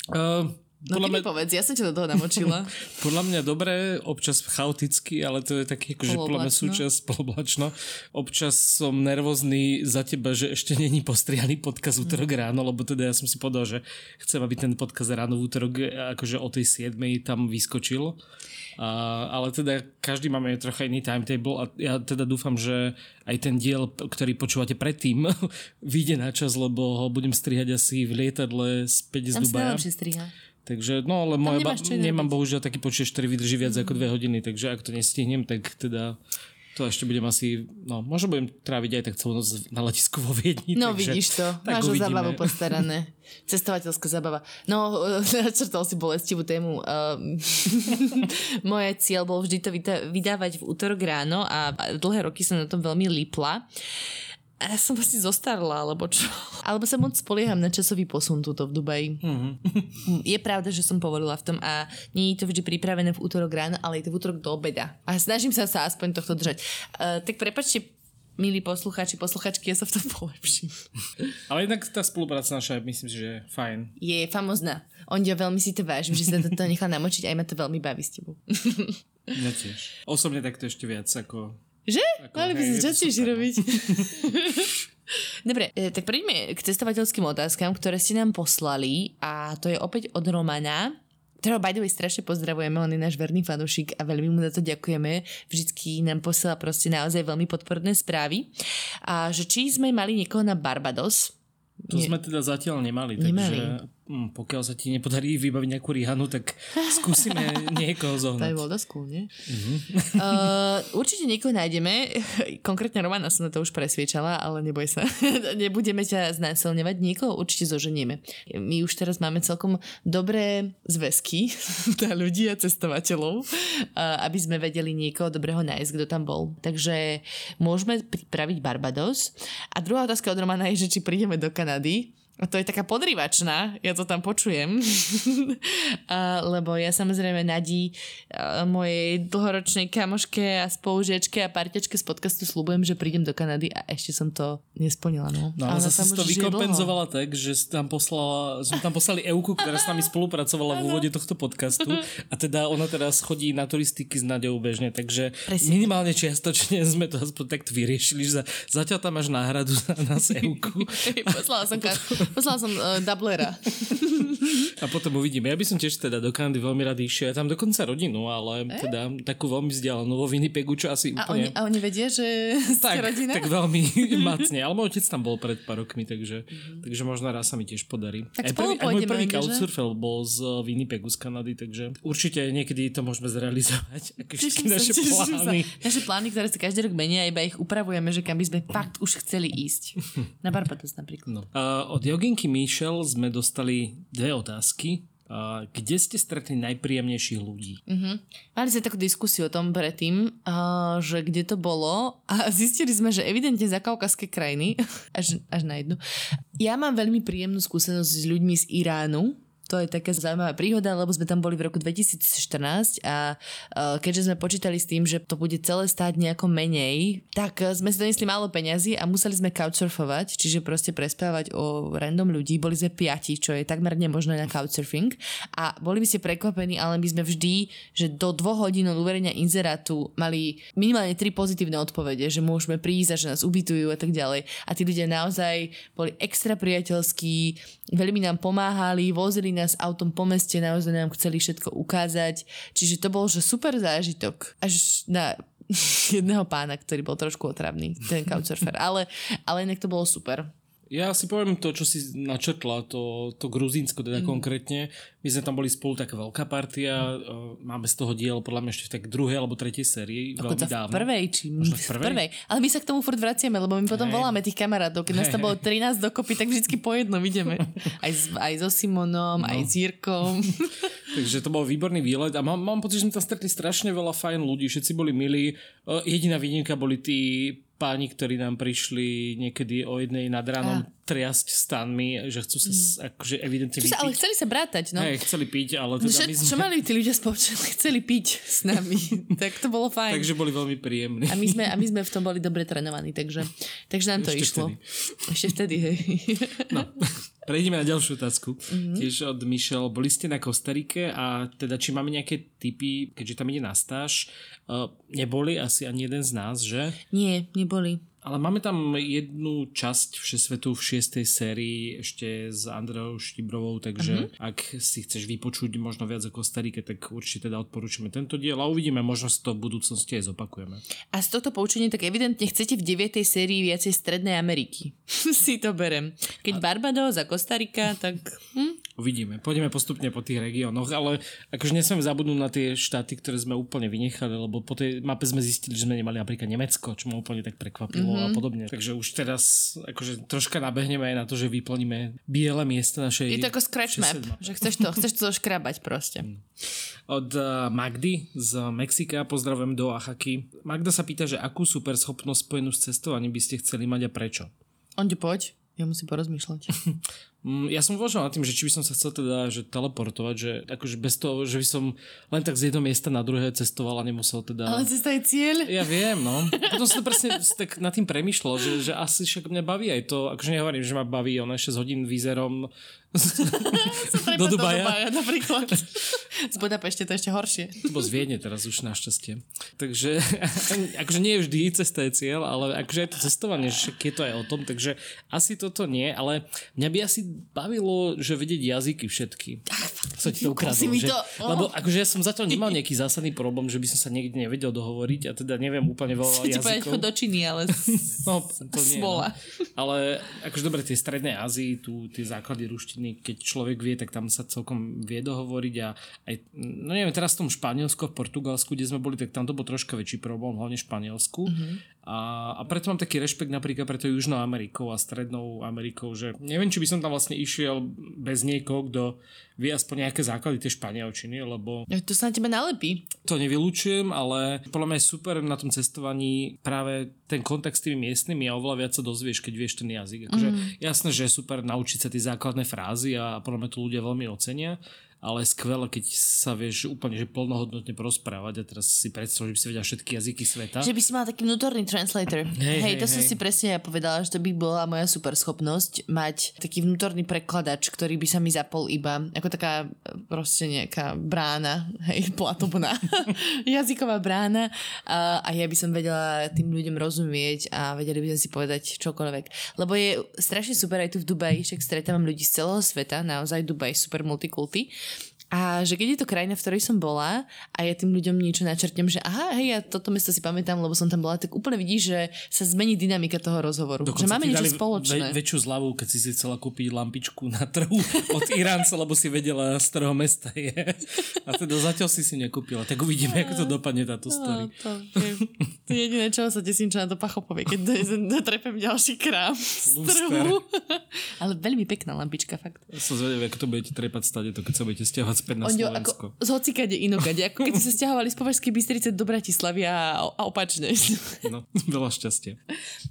Uh, No podľa ty mňa, povedz, ja som ťa do toho namočila. *laughs* podľa mňa dobré, občas chaoticky, ale to je taký akože podľa mňa súčasť poloblačno. Občas som nervózny za teba, že ešte není postrihaný podcast útorok ráno, lebo teda ja som si povedal, že chcem, aby ten podcast ráno v útorok akože o tej 7 tam vyskočil. A, ale teda každý máme trocha iný timetable a ja teda dúfam, že aj ten diel, ktorý počúvate predtým, *laughs* vyjde na čas, lebo ho budem strihať asi v lietadle späť z Tam sa Dubaja. najlepšie striha. Takže, no ale moja ba- nemám robiť. bohužiaľ taký počítač, ktorý vydrží viac ako dve hodiny, takže ak to nestihnem, tak teda To ešte budem asi, no možno budem tráviť aj tak celú noc na letisku vo Viedni. No takže, vidíš to, máš o zábavu postarané. *laughs* Cestovateľská zábava. No, *laughs* načrtol si bolestivú tému. Um, *laughs* moje cieľ bol vždy to vydávať v útorok ráno a dlhé roky som na tom veľmi lípla. A ja som asi zostarla, alebo čo. *laughs* Alebo sa moc spolieham na časový posun tuto v Dubaji. Mm-hmm. Je pravda, že som povolila v tom a nie je to vždy pripravené v útorok ráno, ale je to v útorok do obeda. A snažím sa sa aspoň tohto držať. Uh, tak prepačte, milí poslucháči, posluchačky, ja sa v tom polepším. *laughs* Ale jednak tá spolupráca naša, myslím si, že je fajn. Je famozná. Ondio, veľmi si to vážim, že sa to, to nechal namočiť, aj ma to veľmi baví s tebou. Ja tiež. Osobne takto ešte viac ako... Že? Ako, Mali by to častejšie no. robiť. *laughs* Dobre, e, tak prejdeme k cestovateľským otázkam, ktoré ste nám poslali a to je opäť od Romana, ktorého by the way strašne pozdravujeme, on je náš verný fanúšik a veľmi mu za to ďakujeme. Vždycky nám posiela proste naozaj veľmi podporné správy. A že či sme mali niekoho na Barbados, To Nie. sme teda zatiaľ nemali, Nemali. takže pokiaľ sa ti nepodarí vybaviť nejakú Rihanu, tak *laughs* skúsime niekoho To je zohnať. dosť cool, nie? Uh, *laughs* určite niekoho nájdeme. *laughs* Konkrétne Romana som na to už presviečala, ale neboj sa. Nebudeme ťa znásilňovať. Niekoho určite zoženieme. My už teraz máme celkom dobré zväzky na ľudí a cestovateľov, uh, aby sme vedeli niekoho dobrého nájsť, kto tam bol. Takže môžeme pripraviť Barbados. A druhá otázka od Romana je, že či prídeme do Kanady. A to je taká podrývačná, ja to tam počujem. *laughs* a, lebo ja samozrejme Nadi, a, mojej dlhoročnej kamoške a spolužiačke a parťačke z podcastu slúbujem, že prídem do Kanady a ešte som to nesplnila. No, No ale zase si to vykompenzovala tak, že tam poslala, sme tam poslali Euku, ktorá s nami spolupracovala v úvode tohto podcastu *laughs* a teda ona teraz chodí na turistiky s Naďou bežne, takže Presne. minimálne čiastočne *laughs* sme to aspoň takto vyriešili, že za, zatiaľ tam máš náhradu za nás Euku dlho. poslala som, poslala som uh, dublera. a potom uvidíme. Ja by som tiež teda do Kanady veľmi rád išiel. Ja tam dokonca rodinu, ale teda takú veľmi vzdialenú vo Winnipegu, čo asi A oni, úplne... a oni vedia, že ste tak, rodina? tak veľmi *laughs* macne. Ale môj otec tam bol pred pár rokmi, takže, takže možno raz sa mi tiež podarí. Tak aj, prvý, aj môj prvý couchsurfer bol z Winnipegu z Kanady, takže určite niekedy to môžeme zrealizovať. *laughs* Aké všetky naše teším sa. plány. Naše plány, ktoré sa každý rok menia, iba ich upravujeme, že kam by sme fakt už chceli ísť. Na Barbados napríklad. No. A od Joginky Michel sme dostali dve otázky. Kde ste stretli najpríjemnejších ľudí? Mali sme takú diskusiu o tom predtým, že kde to bolo a *laughs* zistili sme, že evidentne za kaukazské krajiny, *laughs* až, až na jednu. Ja mám veľmi príjemnú skúsenosť s ľuďmi z Iránu, to je taká zaujímavá príhoda, lebo sme tam boli v roku 2014 a uh, keďže sme počítali s tým, že to bude celé stáť nejako menej, tak uh, sme si donesli málo peňazí a museli sme couchsurfovať, čiže proste prespávať o random ľudí. Boli sme piati, čo je takmer nemožné na couchsurfing a boli by ste prekvapení, ale my sme vždy, že do dvoch hodín od uverenia inzerátu mali minimálne tri pozitívne odpovede, že môžeme prísť a že nás ubytujú a tak ďalej. A tí ľudia naozaj boli extra priateľskí, veľmi nám pomáhali, vozili nás autom po meste, naozaj nám chceli všetko ukázať. Čiže to bol že super zážitok. Až na *laughs* jedného pána, ktorý bol trošku otravný, ten couchsurfer. Ale, ale inak to bolo super. Ja si poviem to, čo si načrtla, to, to Gruzínsko teda mm. konkrétne. My sme tam boli spolu taká veľká partia, mm. máme z toho diel podľa mňa ešte v tak druhej alebo tretej sérii, veľmi Dokonca v dávno. prvej, či Možno v v prvej? prvej. Ale my sa k tomu furt vraciame, lebo my potom Hej. voláme tých kamarátov. Keď nás tam bolo 13 dokopy, tak vždycky po jednom ideme. *laughs* Aj, s, aj so Simonom, no. aj s Jirkom. *laughs* Takže to bol výborný výlet a mám, mám pocit, že sme tam stretli strašne veľa fajn ľudí, všetci boli milí. E, Jediná výnimka boli tí páni, ktorí nám prišli niekedy o jednej nad ránom triasť stanmi, že chcú sa s- akože evidentne sa, ale chceli sa brátať, no. Hej, chceli piť, ale teda Všet, my sme... čo mali tí ľudia spoločne? *laughs* Chceli piť s nami. *laughs* tak to bolo fajn. Takže boli veľmi príjemní. A my, sme, a my sme v tom boli dobre trénovaní, takže, takže nám to Ešte išlo. vtedy. Ešte vtedy, hej. No, *laughs* prejdeme na ďalšiu otázku. Mhm. Mm-hmm. Tiež od Michelle. Boli ste na Kostarike a teda či máme nejaké typy, keďže tam ide na stáž, uh, neboli asi ani jeden z nás, že? Nie, neboli. Ale máme tam jednu časť Všesvetu v šiestej sérii ešte s Andreou Štibrovou, takže uh-huh. ak si chceš vypočuť možno viac o Kostarike, tak určite teda odporúčame tento diel a uvidíme, možno si to v budúcnosti aj zopakujeme. A z tohto poučenia tak evidentne chcete v 9. sérii viacej Strednej Ameriky. *laughs* si to berem. Keď Barbados a Kostarika, tak hm, Uvidíme. Pôjdeme postupne po tých regiónoch, ale akože nesmieme zabudnúť na tie štáty, ktoré sme úplne vynechali, lebo po tej mape sme zistili, že sme nemali napríklad Nemecko, čo ma úplne tak prekvapilo mm-hmm. a Mhm. podobne. Takže už teraz akože troška nabehneme aj na to, že vyplníme biele miesta našej... Je to ako scratch map, susednej že chceš to, chceš to škrabať proste. Od uh, Magdy z Mexika, pozdravujem do Oaxaky. Magda sa pýta, že akú super schopnosť spojenú s cestovaním by ste chceli mať a prečo? Onde poď, ja musím porozmýšľať. *laughs* Mm, Ja som uvažoval nad tým, že či by som sa chcel teda že teleportovať, že akože bez toho, že by som len tak z jedného miesta na druhé cestoval a nemusel teda... Ale cesta je cieľ. Ja viem, no. Potom som to presne tak nad tým premyšľal, že, že asi však mňa baví aj to, akože nehovorím, že ma baví ono 6 hodín výzerom *laughs* do Dubaja. Do Dubaja napríklad. Z Budapešte to je ešte horšie. Bo z Viedne teraz už našťastie. Takže *laughs* akože nie vždy cesta je cieľ, ale akože je to cestovanie, že je to aj o tom, takže asi toto nie, ale mňa by asi bavilo, že vedieť jazyky všetky. Sa ti to mi že? to- oh. Lebo akože ja som zatiaľ nemal nejaký zásadný problém, že by som sa niekde nevedel dohovoriť a teda neviem úplne veľa Chcem jazykov. do Číny, ale *laughs* No, to nie. No. Ale akože dobre, tie stredné Ázii, tu tie základy ruštiny, keď človek vie, tak tam sa celkom vie dohovoriť a aj, no neviem, teraz v tom Španielsku, v Portugalsku, kde sme boli, tak tam to bol troška väčší problém, hlavne v Španielsku. Mm-hmm. A, a preto mám taký rešpekt napríklad pre to Južnou Amerikou a Strednou Amerikou, že neviem, či by som tam vlastne išiel bez niekoho, kto vie aspoň nejaké základy tej španielčiny, lebo to sa na teba nalepí. to nevylučujem, ale podľa mňa je super na tom cestovaní práve ten kontakt s tými miestnymi a oveľa viac sa dozvieš, keď vieš ten jazyk. Akože mm. jasné, že je super naučiť sa tie základné frázy a podľa mňa to ľudia veľmi ocenia, ale skvelé, keď sa vieš úplne že plnohodnotne porozprávať a teraz si predstav, že by si vedel všetky jazyky sveta. Že by si mal taký vnútorný translator. Hej, Hej, hej, to som hej. si presne ja povedala, že to by bola moja super schopnosť mať taký vnútorný prekladač, ktorý by sa mi zapol iba ako taká proste nejaká brána, hej, *laughs* platobná, *laughs* jazyková brána a, a ja by som vedela tým ľuďom rozumieť a vedeli by sme si povedať čokoľvek. Lebo je strašne super aj tu v Dubaji, však stretávam ľudí z celého sveta, naozaj Dubaj super multikulty. A že keď je to krajina, v ktorej som bola a ja tým ľuďom niečo načrtnem, že aha, hej, ja toto mesto si pamätám, lebo som tam bola, tak úplne vidíš, že sa zmení dynamika toho rozhovoru. že máme niečo spoločné. Ve, väčšiu zľavu, keď si si chcela kúpiť lampičku na trhu *laughs* od Iránca, lebo si vedela, z ktorého mesta je. A teda zatiaľ si si nekúpila. Tak uvidíme, ako to dopadne táto story. No, to, je, to je jediné, čo sa tesím, čo na to pacho povie, keď *laughs* dotrepem ďalší krám z trhu. *laughs* Ale veľmi pekná lampička, fakt. Som zvedavý, ako to budete trepať stade, to keď sa budete stiahovať späť na Ondio, Slovensko. ako z hocikade inokade, ako keď ste *laughs* sa stiahovali z Považskej Bystrice do Bratislavy a, a opačne. *laughs* No, *laughs* veľa šťastia.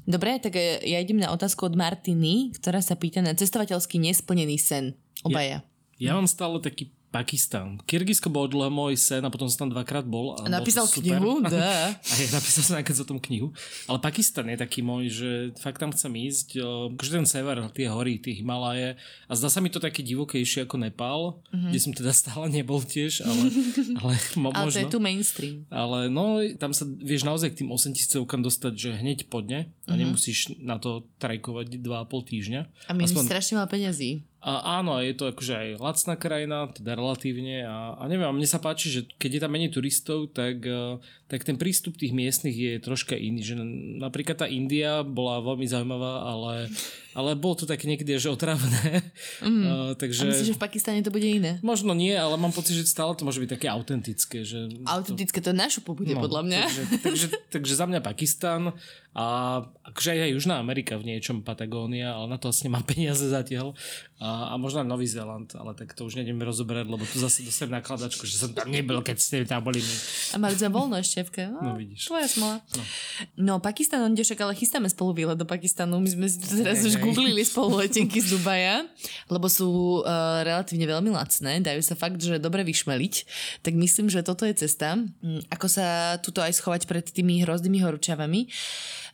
Dobre, tak e, ja idem na otázku od Martiny, ktorá sa pýta na cestovateľský nesplnený sen. Obaja. Ja mám stále taký Pakistan. Kyrgyzsko bol dlho môj sen a potom som tam dvakrát bol. A napísal super. knihu? *laughs* Dá. A ja napísal som nakoniec o tom knihu. Ale Pakistan je taký môj, že fakt tam chcem ísť. Akože ten sever, tie hory, tie Himalaje. A zdá sa mi to také divokejšie ako Nepal, mm-hmm. kde som teda stále nebol tiež, ale, *laughs* ale mo- Ale to možno. je tu mainstream. Ale no, tam sa vieš naozaj k tým 8 tisícovkám dostať, že hneď po dne a nemusíš na to trajkovať 2,5 týždňa. A my Aspoň... strašne veľa peňazí. A áno, a je to akože aj lacná krajina, teda relatívne a, a neviem, a mne sa páči, že keď je tam menej turistov, tak, eh, tak ten prístup tých miestnych je troška iný, že napríklad tá India bola veľmi zaujímavá, ale, ale bolo to také niekedy že otravné, *laughs* mm. uh, A takže myslíš, že v Pakistane to bude iné? možno nie, ale mám pocit, že stále to môže byť také autentické, že Autentické to našu bude, No, podľa mňa. Takže, takže, takže za mňa Pakistan a akože aj Južná Amerika v niečom Patagónia, ale na to asi nemám *laughs* peniaze zatiaľ. A, a možno Nový Zéland, ale tak to už nejdeme rozoberať, lebo tu zase dostanem nakladačku, že som tam nebyl, keď ste tam boli my. A mali sme voľno ešte, Evke. No, vidíš. Tvoja smola. No. no, Pakistan, on však ale chystáme spolu výlet do Pakistanu. My sme si teraz Hej, už hej. googlili spolu letenky z Dubaja, lebo sú uh, relatívne veľmi lacné, dajú sa fakt, že dobre vyšmeliť. Tak myslím, že toto je cesta, mm, ako sa tuto aj schovať pred tými hroznými horúčavami.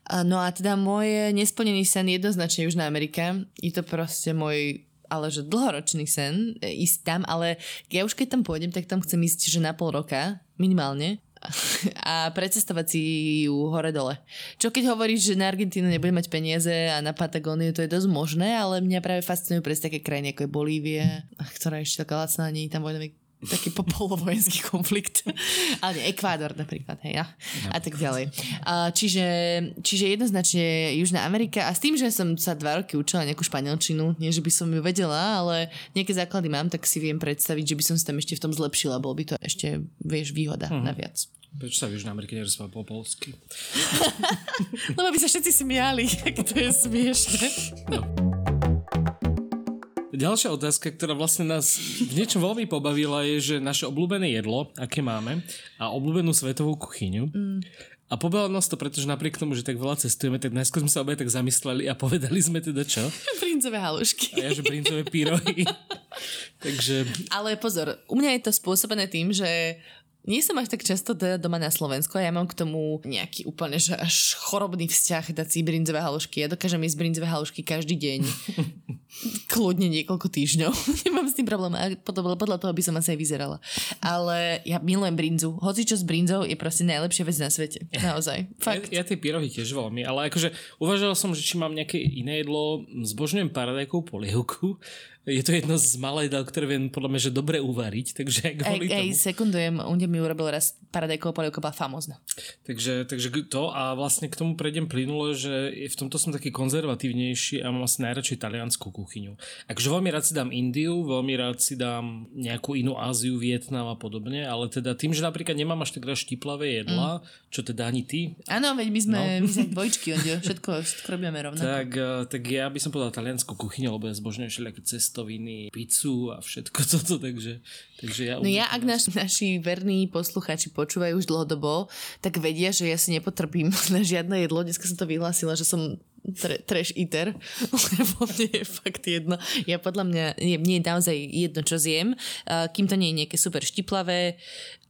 No a teda môj nesplnený sen jednoznačne Južná Amerika. Je to proste môj ale že dlhoročný sen e, ísť tam, ale ja už keď tam pôjdem, tak tam chcem ísť, že na pol roka, minimálne, *laughs* a precestovať si ju hore-dole. Čo keď hovoríš, že na Argentínu nebude mať peniaze a na Patagóniu, to je dosť možné, ale mňa práve fascinujú presne také krajiny, ako je Bolívia, ktorá je ešte taká lacná, nie tam vojnový taký po- polovojenský konflikt. Ale nie, Ekvádor napríklad, hej, a, a tak ďalej. A, čiže, čiže jednoznačne Južná Amerika a s tým, že som sa dva roky učila nejakú španielčinu, nie že by som ju vedela, ale nejaké základy mám, tak si viem predstaviť, že by som sa tam ešte v tom zlepšila, bol by to ešte, vieš, výhoda Mhm. naviac. Prečo sa v Južnej Amerike nerozpráva po polsky? *laughs* Lebo by sa všetci smiali, *laughs* ak to je smiešne. No. Ďalšia otázka, ktorá vlastne nás v niečom veľmi pobavila, je, že naše obľúbené jedlo, aké máme, a obľúbenú svetovú kuchyňu. Mm. A pobavilo nás to, pretože napriek tomu, že tak veľa cestujeme, tak najskôr sme sa obaja tak zamysleli a povedali sme teda čo. *laughs* Princové halušky. A ja, že brinzové pyrohy. *laughs* Takže Ale pozor, u mňa je to spôsobené tým, že nie som až tak často teda doma na Slovensku a ja mám k tomu nejaký úplne že až chorobný vzťah dať si brinzové halušky. Ja dokážem jesť brinzové halušky každý deň. *laughs* Kľudne niekoľko týždňov. *laughs* Nemám s tým problém. A podľa, podľa toho by som asi aj vyzerala. Ale ja milujem brinzu. Hoci čo s brinzou je proste najlepšia vec na svete. *laughs* Naozaj. Fakt. Ja, ja tie pyrohy tiež veľmi, ale akože uvažoval som, že či mám nejaké iné jedlo, zbožňujem paradajkovú polievku, je to jedno z malé jedál, ktoré viem podľa mňa, že dobre uvariť, takže Aj, kvôli aj tomu. sekundujem, Unde mi urobil raz paradajková polievka, famózna. Takže, takže to a vlastne k tomu prejdem plynulo, že v tomto som taký konzervatívnejší a mám asi najradšej taliansku kuchyňu. Akože veľmi rád si dám Indiu, veľmi rád si dám nejakú inú Áziu, Vietnam a podobne, ale teda tým, že napríklad nemám až tak štiplavé jedlá, mm. čo teda ani ty, Áno, veď my sme, no. my sme *laughs* dvojčky, Ondio. Všetko, všetko robíme rovnako. tak, eh, tak ja by som povedal taliansku kuchyňu, lebo ja zbožňujem všelijaké cestoviny, pizzu a všetko *laughs* toto, takže, takže ja... No ja, ak naš, naši verní posluchači počúvajú už dlhodobo, tak vedia, že ja si nepotrpím *laughs* na žiadne jedlo. Dneska som to vyhlásila, že som tre, trash eater, *laughs* lebo mne je fakt jedno. Ja podľa mňa, je, mne je naozaj jedno, čo zjem, kým to nie je nejaké super štiplavé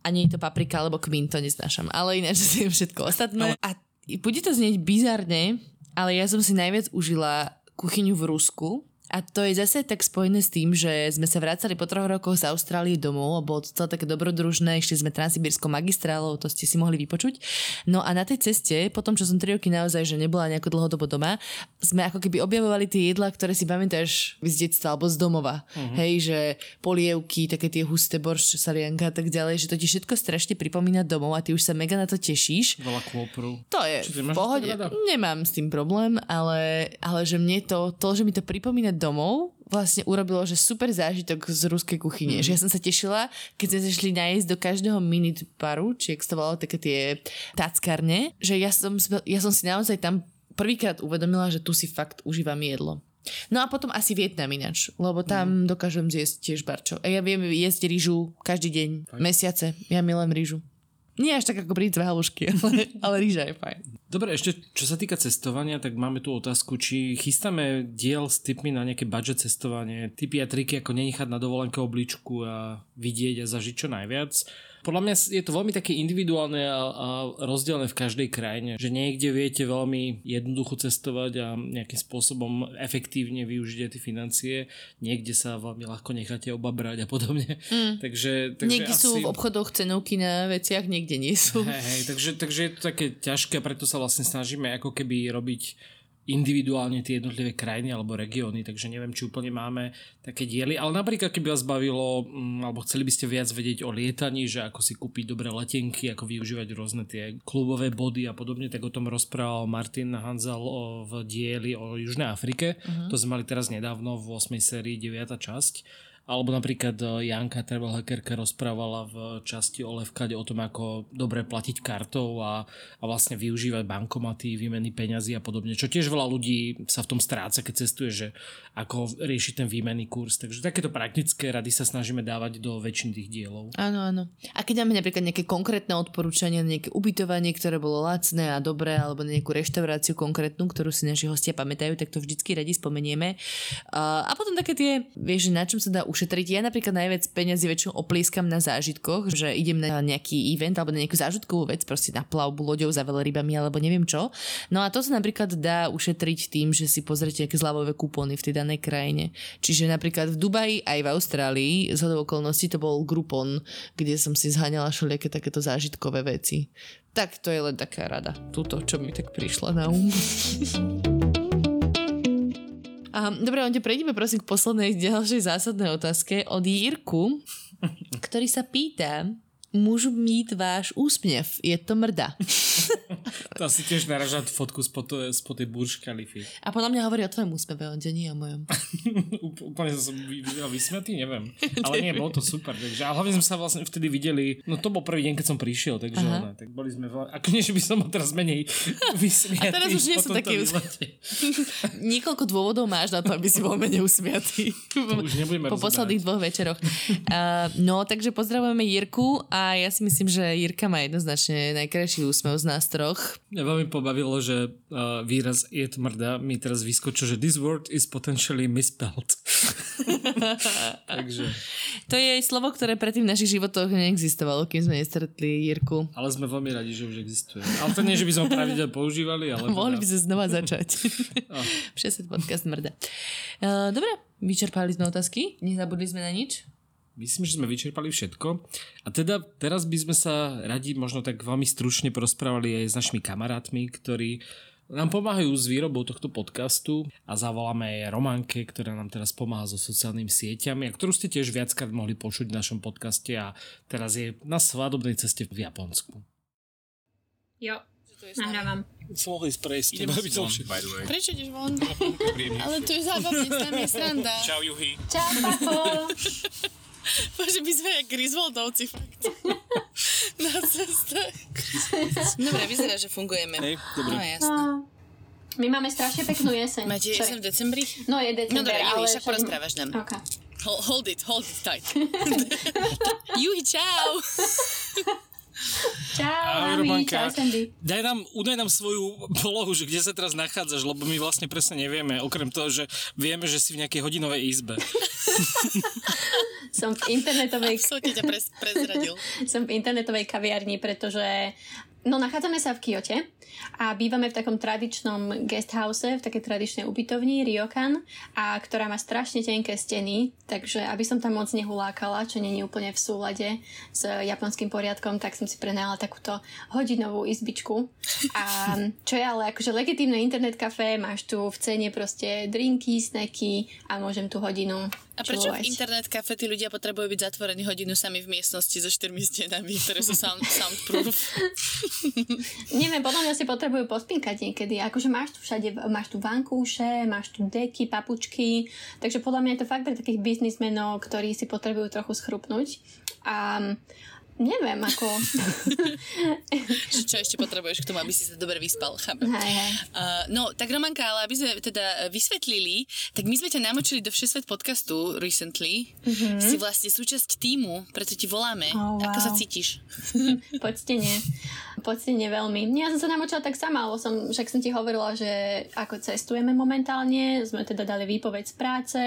a nie je to paprika alebo kmín, to neznášam. Ale ináč zjem všetko ostatné. A bude to znieť bizarne, ale ja som si najviac užila kuchyňu v Rusku, a to je zase tak spojené s tým, že sme sa vracali po troch rokoch z Austrálie domov bolo to celé také dobrodružné, išli sme transsibirskou magistrálou, to ste si mohli vypočuť. No a na tej ceste, potom čo som tri roky naozaj, že nebola nejako dlhodobo doma, sme ako keby objavovali tie jedlá, ktoré si pamätáš z detstva alebo z domova. Uh-huh. Hej, že polievky, také tie husté borš, salianka a tak ďalej, že to ti všetko strašne pripomína domov a ty už sa mega na to tešíš. Veľa kôpru. To je v pohode. Nemám s tým problém, ale, ale že mne to, to, že mi to pripomína domov, vlastne urobilo, že super zážitok z ruskej kuchyne. Mm. Že ja som sa tešila, keď sme sa šli nájsť do každého minute baru, či jak to volalo, také tie tackarne, že ja som, ja som si naozaj tam prvýkrát uvedomila, že tu si fakt užívam jedlo. No a potom asi Vietnam ináč, lebo tam mm. dokážem zjesť tiež barčo. A ja viem jesť rýžu každý deň, mesiace. Ja milujem rýžu. Nie až tak ako brinzové halušky, *laughs* ale, ale rýža je fajn. Dobre, ešte čo sa týka cestovania, tak máme tu otázku, či chystáme diel s tipmi na nejaké budget cestovanie, tipy a triky, ako nenechať na dovolenke obličku a vidieť a zažiť čo najviac. Podľa mňa je to veľmi také individuálne a, a rozdielne v každej krajine, že niekde viete veľmi jednoducho cestovať a nejakým spôsobom efektívne využiť aj tie financie, niekde sa veľmi ľahko necháte obabrať a podobne. Mm. Takže, takže Niekde asi... sú v obchodoch cenovky na veciach, niekde nie sú. Hej, hej, takže, takže je to také ťažké preto sa vlastne snažíme ako keby robiť individuálne tie jednotlivé krajiny alebo regióny, takže neviem, či úplne máme také diely, ale napríklad keby vás bavilo, mm, alebo chceli by ste viac vedieť o lietaní, že ako si kúpiť dobré letenky, ako využívať rôzne tie klubové body a podobne, tak o tom rozprával Martin Hanzal o, v dieli o Južnej Afrike, uh-huh. to sme mali teraz nedávno v 8. sérii 9. časť. Alebo napríklad e, Janka Travel Hackerka rozprávala v časti o Levkade o tom, ako dobre platiť kartou a, a vlastne využívať bankomaty, výmeny peňazí a podobne. Čo tiež veľa ľudí sa v tom stráca, keď cestuje, že ako riešiť ten výmenný kurz. Takže takéto praktické rady sa snažíme dávať do väčšiny tých dielov. Áno, áno. A keď máme napríklad nejaké konkrétne odporúčania, nejaké ubytovanie, ktoré bolo lacné a dobré, alebo na nejakú reštauráciu konkrétnu, ktorú si naši hostia pamätajú, tak to vždycky radi spomenieme. A, potom také tie, vieš, na čom sa dá ušetriť. Ja napríklad najviac peniazy väčšinou oplískam na zážitkoch, že idem na nejaký event alebo na nejakú zážitkovú vec, proste na plavbu loďou za veľrybami alebo neviem čo. No a to sa napríklad dá ušetriť tým, že si pozrite nejaké zľavové kupóny v tej danej krajine. Čiže napríklad v Dubaji aj v Austrálii z okolností to bol Groupon, kde som si zháňala všelijaké takéto zážitkové veci. Tak to je len taká rada. Tuto, čo mi tak prišla na um. *laughs* A, dobre, Onte, prejdeme prosím k poslednej ďalšej zásadnej otázke od Jirku. *laughs* ktorý sa pýta, môžu mít váš úsmev, je to mrda. *laughs* To asi tiež naraža fotku spod, spod tej Burj Khalify. A podľa mňa hovorí o tvojom úsmeve, on nie o mojom. *laughs* Úp- Úplne som vysmetý, neviem. *laughs* Ale nie, bolo to super. Takže, a hlavne sme sa vlastne vtedy videli, no to bol prvý deň, keď som prišiel, takže ona, tak boli sme veľa, ako nie, že by som bol teraz menej *laughs* vysmiatý. A teraz už nie tomto taký us- výlete. Niekoľko dôvodov máš na to, aby si bol menej usmiatý. už nebudeme Po rozoberať. posledných dvoch večeroch. Uh, no, takže pozdravujeme Jirku a ja si myslím, že Jirka má jednoznačne najkrajší úsmev z nás troch. Mňa veľmi pobavilo, že uh, výraz je tmrda mi teraz vyskočil, že this word is potentially misspelled. *laughs* Takže, To je slovo, ktoré predtým v našich životoch neexistovalo, kým sme nestretli Jirku. ale sme veľmi radi, že už existuje. Ale to nie, že by sme pravidelne používali, ale... *laughs* Mohli by sme znova začať. *laughs* Přesed podcast mrda. Uh, dobre, vyčerpali sme otázky, nezabudli sme na nič. Myslím, že sme vyčerpali všetko. A teda teraz by sme sa radi možno tak veľmi stručne porozprávali aj s našimi kamarátmi, ktorí nám pomáhajú s výrobou tohto podcastu a zavoláme aj Románke, ktorá nám teraz pomáha so sociálnymi sieťami a ktorú ste tiež viackrát mohli počuť v našom podcaste a teraz je na svadobnej ceste v Japonsku. Jo, nahrávam. Som mohli ísť prejsť. Idem by way. Prečo ideš von? Ale tu je zábavne, tam je sranda. Čau, Juhy. Čau, papo. *laughs* Bože, my sme jak Griswoldovci, fakt. *laughs* Na ceste. Dobre, vyzerá, že fungujeme. Hej, dobre. No jasné. No. My máme strašne peknú jeseň. Máte jeseň v decembri? No je december, No dobre, Juhi, však porozprávaš nám. Okay. Hold, hold it, hold it tight. *laughs* Juhi, čau. Čau, Ahoj, Romanka. čau, Sandy. Daj nám, udaj nám svoju polohu, že kde sa teraz nachádzaš, lebo my vlastne presne nevieme, okrem toho, že vieme, že si v nejakej hodinovej izbe. *laughs* Som v internetovej, Absolutne ťa prez, prezradil. *laughs* som v internetovej kaviarni, pretože no nachádzame sa v Kyote a bývame v takom tradičnom guest house, v takej tradičnej ubytovni Ryokan, a ktorá má strašne tenké steny, takže aby som tam moc nehulákala, čo není úplne v súlade s japonským poriadkom, tak som si prenajala takúto hodinovú izbičku. A čo je ale akože legitímne internet kafé, máš tu v cene proste drinky, snacky a môžem tu hodinu A prečo v internet kafe tí ľudia potrebujú byť zatvorení hodinu sami v miestnosti so štyrmi stenami, ktoré sú sound, *laughs* soundproof? *laughs* Neviem, podľa mňa si potrebujú pospinkať niekedy. Akože máš tu všade, máš tu vankúše, máš tu deky, papučky, takže podľa mňa je to fakt pre takých biznismenov, ktorí si potrebujú trochu schrupnúť. A neviem, ako... *laughs* Čo ešte potrebuješ k tomu, aby si sa dobre vyspal, chápem. hej, hej. Uh, no, tak Romanka, ale aby sme teda vysvetlili, tak my sme ťa namočili do Všesvet podcastu recently. Mm-hmm. Si vlastne súčasť týmu, preto ti voláme. Oh, wow. Ako sa cítiš? *laughs* Poctene. Poctene veľmi. Ja som sa namočila tak sama, lebo som, však som ti hovorila, že ako cestujeme momentálne, sme teda dali výpoveď z práce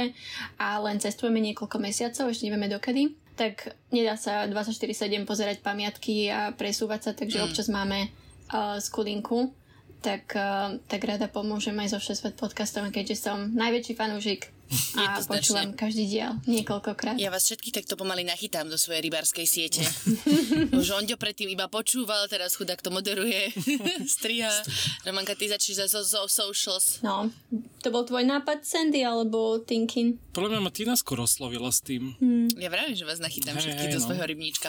a len cestujeme niekoľko mesiacov, ešte nevieme dokedy, tak nedá sa 24-7 pozerať pamiatky a presúvať sa, takže mm. občas máme uh, skulinku. Tak, uh, tak rada pomôžem aj so Všesvet podcastom, keďže som najväčší fanúšik *laughs* a počúvam každý diel niekoľkokrát. Ja vás všetkých takto pomaly nachytám do svojej rybárskej siete. *laughs* Už Onďo predtým iba počúval, teraz chudák to moderuje, *laughs* striha. Romanka, ty začneš zo, zo socials. No, to bol tvoj nápad, Sandy, alebo Tinkin? Podľa mňa ma Tina skoro oslovila s tým. Ja vravím, že vás nachytám Hej, všetkých hej, do no. svojho rybníčka.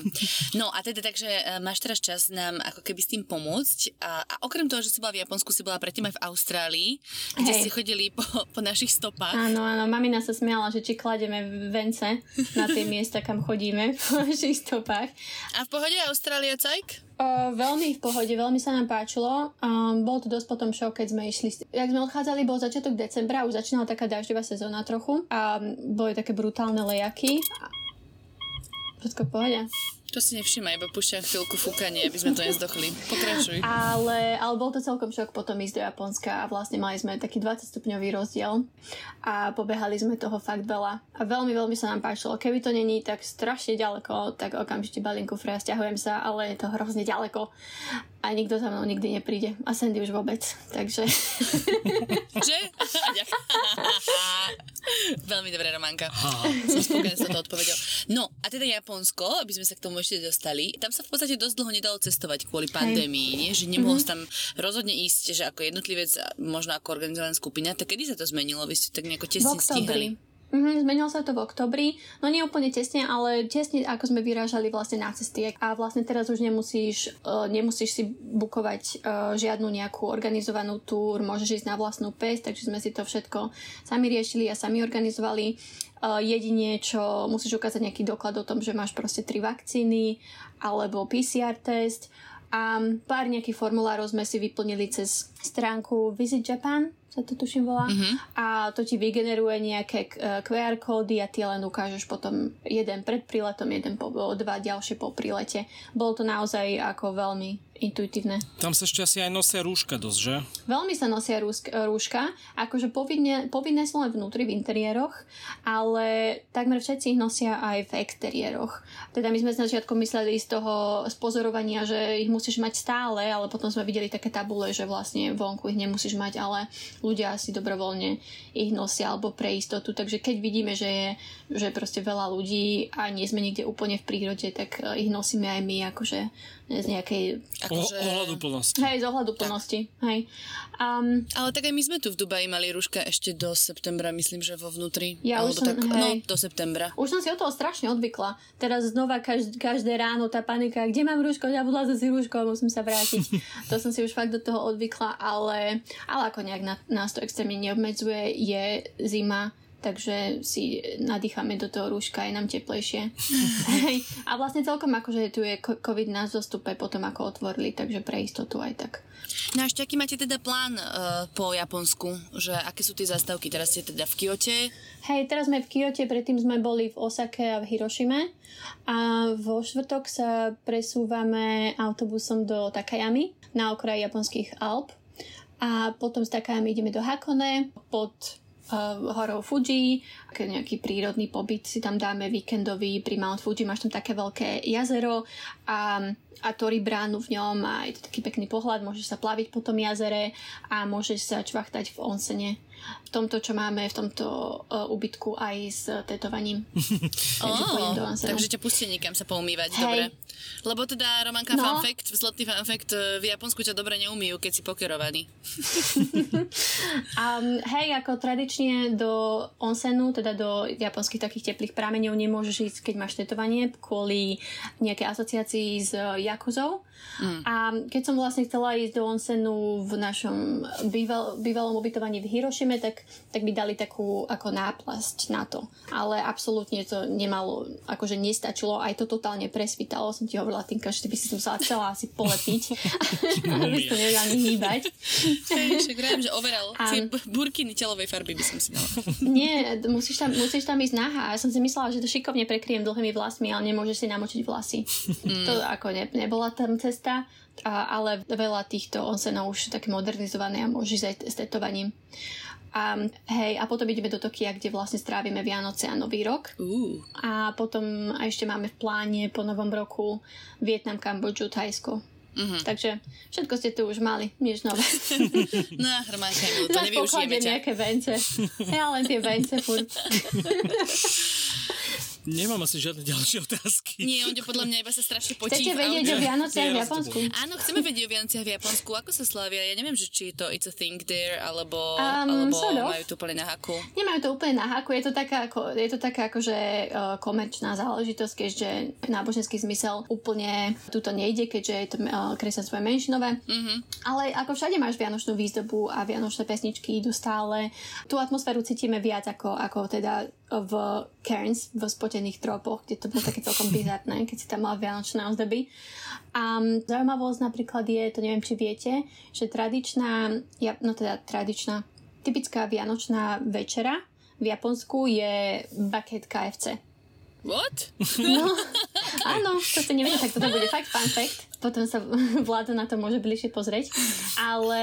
No a teda takže e, máš teraz čas nám ako keby s tým pomôcť. A, a okrem toho, že si bola v Japonsku, si bola predtým aj v Austrálii, kde Hej. ste chodili po, po našich stopách. Áno, áno, mamina sa smiala, že či klademe vence na tie miesta, kam chodíme po našich stopách. A v pohode Austrália, cajk? Veľmi v pohode, veľmi sa nám páčilo. Um, bol to dosť potom šok, keď sme išli. Jak sme odchádzali, bol začiatok decembra, už začínala taká dažďová sezóna trochu. A boli také brutálne lejaky. Všetko v pohode. To si nevšimaj, iba púšťam chvíľku fúkanie, aby sme to nezdochli. Pokračuj. Ale, ale bol to celkom šok potom ísť do Japonska a vlastne mali sme taký 20 stupňový rozdiel a pobehali sme toho fakt veľa. A veľmi, veľmi sa nám páčilo. Keby to není tak strašne ďaleko, tak okamžite balím kufre a stiahujem sa, ale je to hrozne ďaleko a nikto za mnou nikdy nepríde. A Sandy už vôbec. Takže *laughs* Že? Veľmi dobré, Románka. Som spokojná sa to odpovedal. No, a teda Japonsko, aby sme sa k tomu ešte dostali, tam sa v podstate dosť dlho nedalo cestovať kvôli pandémii, nie? Že nemohol Mhm. mm-hmm. tam rozhodne ísť, že ako jednotlivec, možno ako organizovaná skupina, tak kedy sa to zmenilo? Vy ste tak nejako tesne stíhali. Mhm, zmenilo sa to v oktobri, no nie úplne tesne, ale tesne ako sme vyrážali vlastne na cesty. A vlastne teraz už nemusíš, uh, nemusíš si bukovať uh, žiadnu nejakú organizovanú túr, môžeš ísť na vlastnú pes, takže sme si to všetko sami riešili a sami organizovali. Uh, jedine, čo musíš ukázať nejaký doklad o tom, že máš proste tri vakcíny alebo PCR test a pár nejakých formulárov sme si vyplnili cez stránku Visit Japan, sa to tuším volá. Mm-hmm. A to ti vygeneruje nejaké eh, QR kódy a ty len ukážeš potom jeden pred príletom, jeden po, dva ďalšie po prílete. Bolo to naozaj ako veľmi intuitívne. Tam sa ešte asi aj nosia rúška dosť, že? Veľmi sa nosia rúška, akože povinne, povinné sú len vnútri v interiéroch, ale takmer všetci ich nosia aj v exteriéroch. Teda my sme z začiatku mysleli z toho spozorovania, že ich musíš mať stále, ale potom sme videli také tabule, že vlastne vonku ich nemusíš mať, ale ľudia si dobrovoľne ich nosia alebo pre istotu. Takže keď vidíme, že je že proste veľa ľudí a nie sme niekde úplne v prírode, tak eh, ich nosíme aj my akože z nejakej Akože... O, ohľadu plnosti. Hej, z ohľadu plnosti. Hej. Um, Ale tak aj my sme tu v Dubaji mali rúška ešte do septembra, myslím, že vo vnútri. Ja Alebo už som- tak, hej. no, do septembra. už som si od toho strašne odvykla. Teraz znova každ- každé ráno tá panika, kde mám rúško, zabudla som si rúško, musím sa vrátiť. *laughs* to som si už fakt do toho odvykla, ale, ale ako nejak na, nás to extrémne neobmedzuje, je zima, takže si nadýchame do toho rúška, je nám teplejšie. *laughs* A vlastne celkom akože tu je COVID na zostupe potom ako otvorili, takže pre istotu aj tak. No a ešte aký máte teda plán uh, po Japonsku? Že aké sú tie zastávky? Teraz ste teda v Kyote. Hej, teraz sme v Kyote, predtým sme boli v Osake a v Hirošime a vo štvrtok sa presúvame autobusom do Takayami na okraji japonských Alp a potom z Takayami ideme do Hakone pod horou Fuji, aký nejaký prírodný pobyt si tam dáme víkendový pri Mount Fuji, máš tam také veľké jazero a, a Tori bránu v ňom a je to taký pekný pohľad, môžeš sa plaviť po tom jazere a môžeš sa čvachtať v onsene. V tomto, čo máme, v tomto uh, ubytku aj s tetovaním. *laughs* Takže do onsenu. takže ťa pustia niekam sa poumývať, Hej. dobre. Lebo teda, Romanka, No. fun fact, zlatý fun fact, eh, v Japonsku ťa dobre neumýjú, keď si pokerovaný. *laughs* A hej, ako tradične do onsenu, teda do japonských takých teplých prameňov nemôžeš ísť, keď máš tetovanie, kvôli nejakej asociácii s Jakuzou. Mm. A keď som vlastne chcela ísť do onsenu v našom býval, bývalom ubytovaní v Hirošime, tak, tak mi dali takú ako náplasť na to. Ale absolútne to nemalo, akože nestačilo, aj to totálne presvítalo. Som ti hovorila, Tinka, že ty by si to musela celá asi polepiť, *laughs* aby si to nevedela ani hýbať. *laughs* Však že overal. A- burkiny telovej farby by som si dala. *laughs* Nie, musíš tam, musíš tam ísť nahá. Ja som si myslela, že to šikovne prekryjem dlhými vlasmi, ale nemôžeš si namočiť vlasy. Mm. To ako ne, nebola tam cesta, a, ale veľa týchto onsenov už také modernizované a môžeš aj s tetovaním. A, hej, a potom ideme do Tokia, kde vlastne strávime Vianoce a Nový rok. Uh, A potom a ešte máme v pláne po Novom roku Vietnam, Kambodžu, Thajsko. Mm-hmm. Takže všetko ste tu už mali, nič nové. *laughs* no, Romanka, to nevyužijeme ťa. nejaké vence. Ja len tie vence furt. *laughs* Nemám asi žiadne ďalšie otázky. Nie, on podľa mňa iba sa strašne potí. Chcete vedieť o Vianociach v Japonsku? Áno, chceme vedieť o Vianociach v Japonsku. Ako sa slávia? Ja neviem, že či je to it's a thing there, alebo, Um, alebo sort of. majú to úplne na haku. Nemajú to úplne na haku, je to taká, ako, je to taká akože uh, komerčná záležitosť, keďže náboženský zmysel úplne tuto nejde, keďže je to uh, kresťanstvo je menšinové. Mm-hmm. Ale ako všade máš vianočnú výzdobu a vianočné pesničky idú stále. Tú atmosféru cítime viac ako, ako teda v Cairns, v spotených tropoch, kde to bolo také celkom *laughs* bizarné, keď si tam mala vianočné ozdoby. A zaujímavosť napríklad je, to neviem, či viete, že tradičná, ja, no teda tradičná, typická vianočná večera v Japonsku je bucket KFC. What? No, *laughs* áno, to ste nevedeli, tak toto bude fakt fun fact. Potom sa *laughs* vláda na to môže bližšie pozrieť. Ale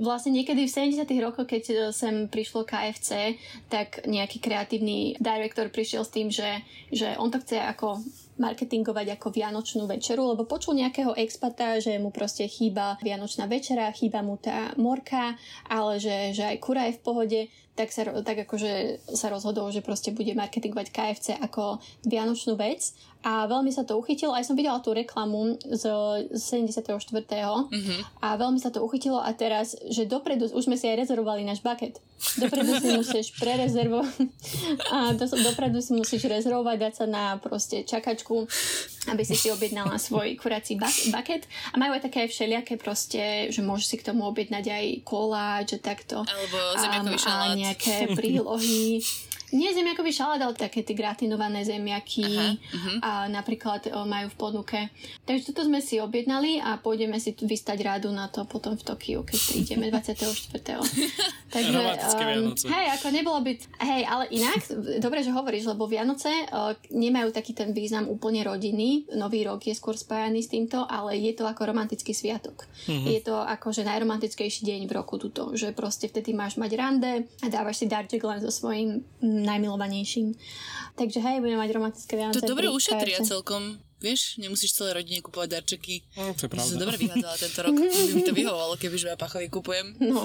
vlastne niekedy v 70 rokoch, keď sem prišlo KFC, tak nejaký kreatívny director prišiel s tým, že, že on to chce ako marketingovať ako vianočnú večeru, lebo počul nejakého expata, že mu proste chýba vianočná večera, chýba mu tá morka, ale že, že aj kura je v pohode, tak, sa, tak akože sa rozhodol, že proste bude marketingovať KFC ako vianočnú vec a veľmi sa to uchytilo. Aj som videla tú reklamu z, z 74. Mm-hmm. a veľmi sa to uchytilo a teraz, že dopredu, už sme si aj rezervovali náš bucket. Dopredu si musíš prerezervovať *laughs* a do, dopredu si musíš rezervovať, dať sa na proste čakačku, aby si si objednala svoj kurací bucket. A majú aj také aj všelijaké proste, že môžeš si k tomu objednať aj koláč, že takto. Alebo zemiakový šalát. A nejaké prílohy. *laughs* Nie zemiakový šalát, ale také tie gratinované zemiaky Aha, mhm. a napríklad o, majú v ponuke. Takže toto sme si objednali a pôjdeme si vystať rádu na to potom v Tokiu, keď prídeme *laughs* 24. Takže, Vianoce. hej, ako nebolo by... Hej, ale inak, dobre, že hovoríš, lebo Vianoce uh, nemajú taký ten význam úplne rodiny. Nový rok je skôr spájaný s týmto, ale je to ako romantický sviatok. Je to akože najromantickejší deň v roku tuto, že proste vtedy máš mať rande a dávaš si darček len so svojím najmilovanejším. Takže hej, budeme mať romantické Vianoce. To dobre ušetria celkom. Vieš, nemusíš celé rodine kupovať darčeky. No, to je pravda. som dobre vyhádzala tento rok. *laughs* By mi to vyhovovalo, keby že ja pachovi kupujem. No.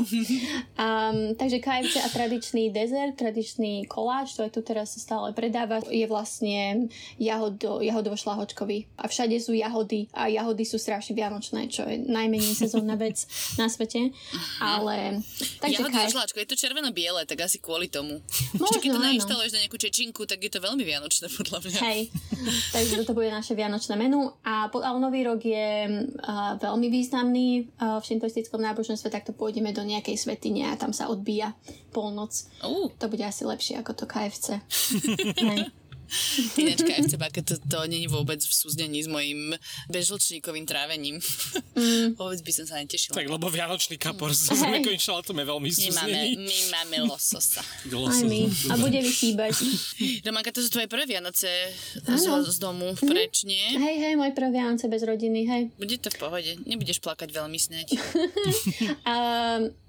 Um, takže KFC a tradičný dezert, tradičný koláč, to aj tu teraz sa stále predáva, je vlastne jahodo, jahodovo-šlahočkový. A všade sú jahody a jahody sú strašne vianočné, čo je najmenej sezónna vec na svete. Ale... Takže Jahody KFC. žláčko, je to červeno-biele, tak asi kvôli tomu. Možno, Ešte keď to nainštaluješ na nejakú čečinku, tak je to veľmi vianočné podľa mňa. Hej, takže toto bude naše vianočné menu. A, po, nový rok je uh, veľmi významný uh, v šintoistickom náboženstve, tak to pôjdeme do nejakej svetine a tam sa odbíja polnoc. Uh, To bude asi lepšie ako to KFC. *laughs* Ináč KFC bucket, to, je vôbec v súznení s mojim bežločníkovým trávením. Mm. *laughs* vôbec by som sa netešila. Tak, lebo Vianočný kapor *laughs* s Hej. zemiakovým šalátom je veľmi My máme, súznený. my máme lososa. Aj my. A bude vychýbať. Romanka, to sú tvoje prvé Vianoce z, z domu preč, nie? Hej, hej, môj prvé Vianoce bez rodiny, hej. Bude to v pohode. Nebudeš plakať veľmi snáď. *laughs* A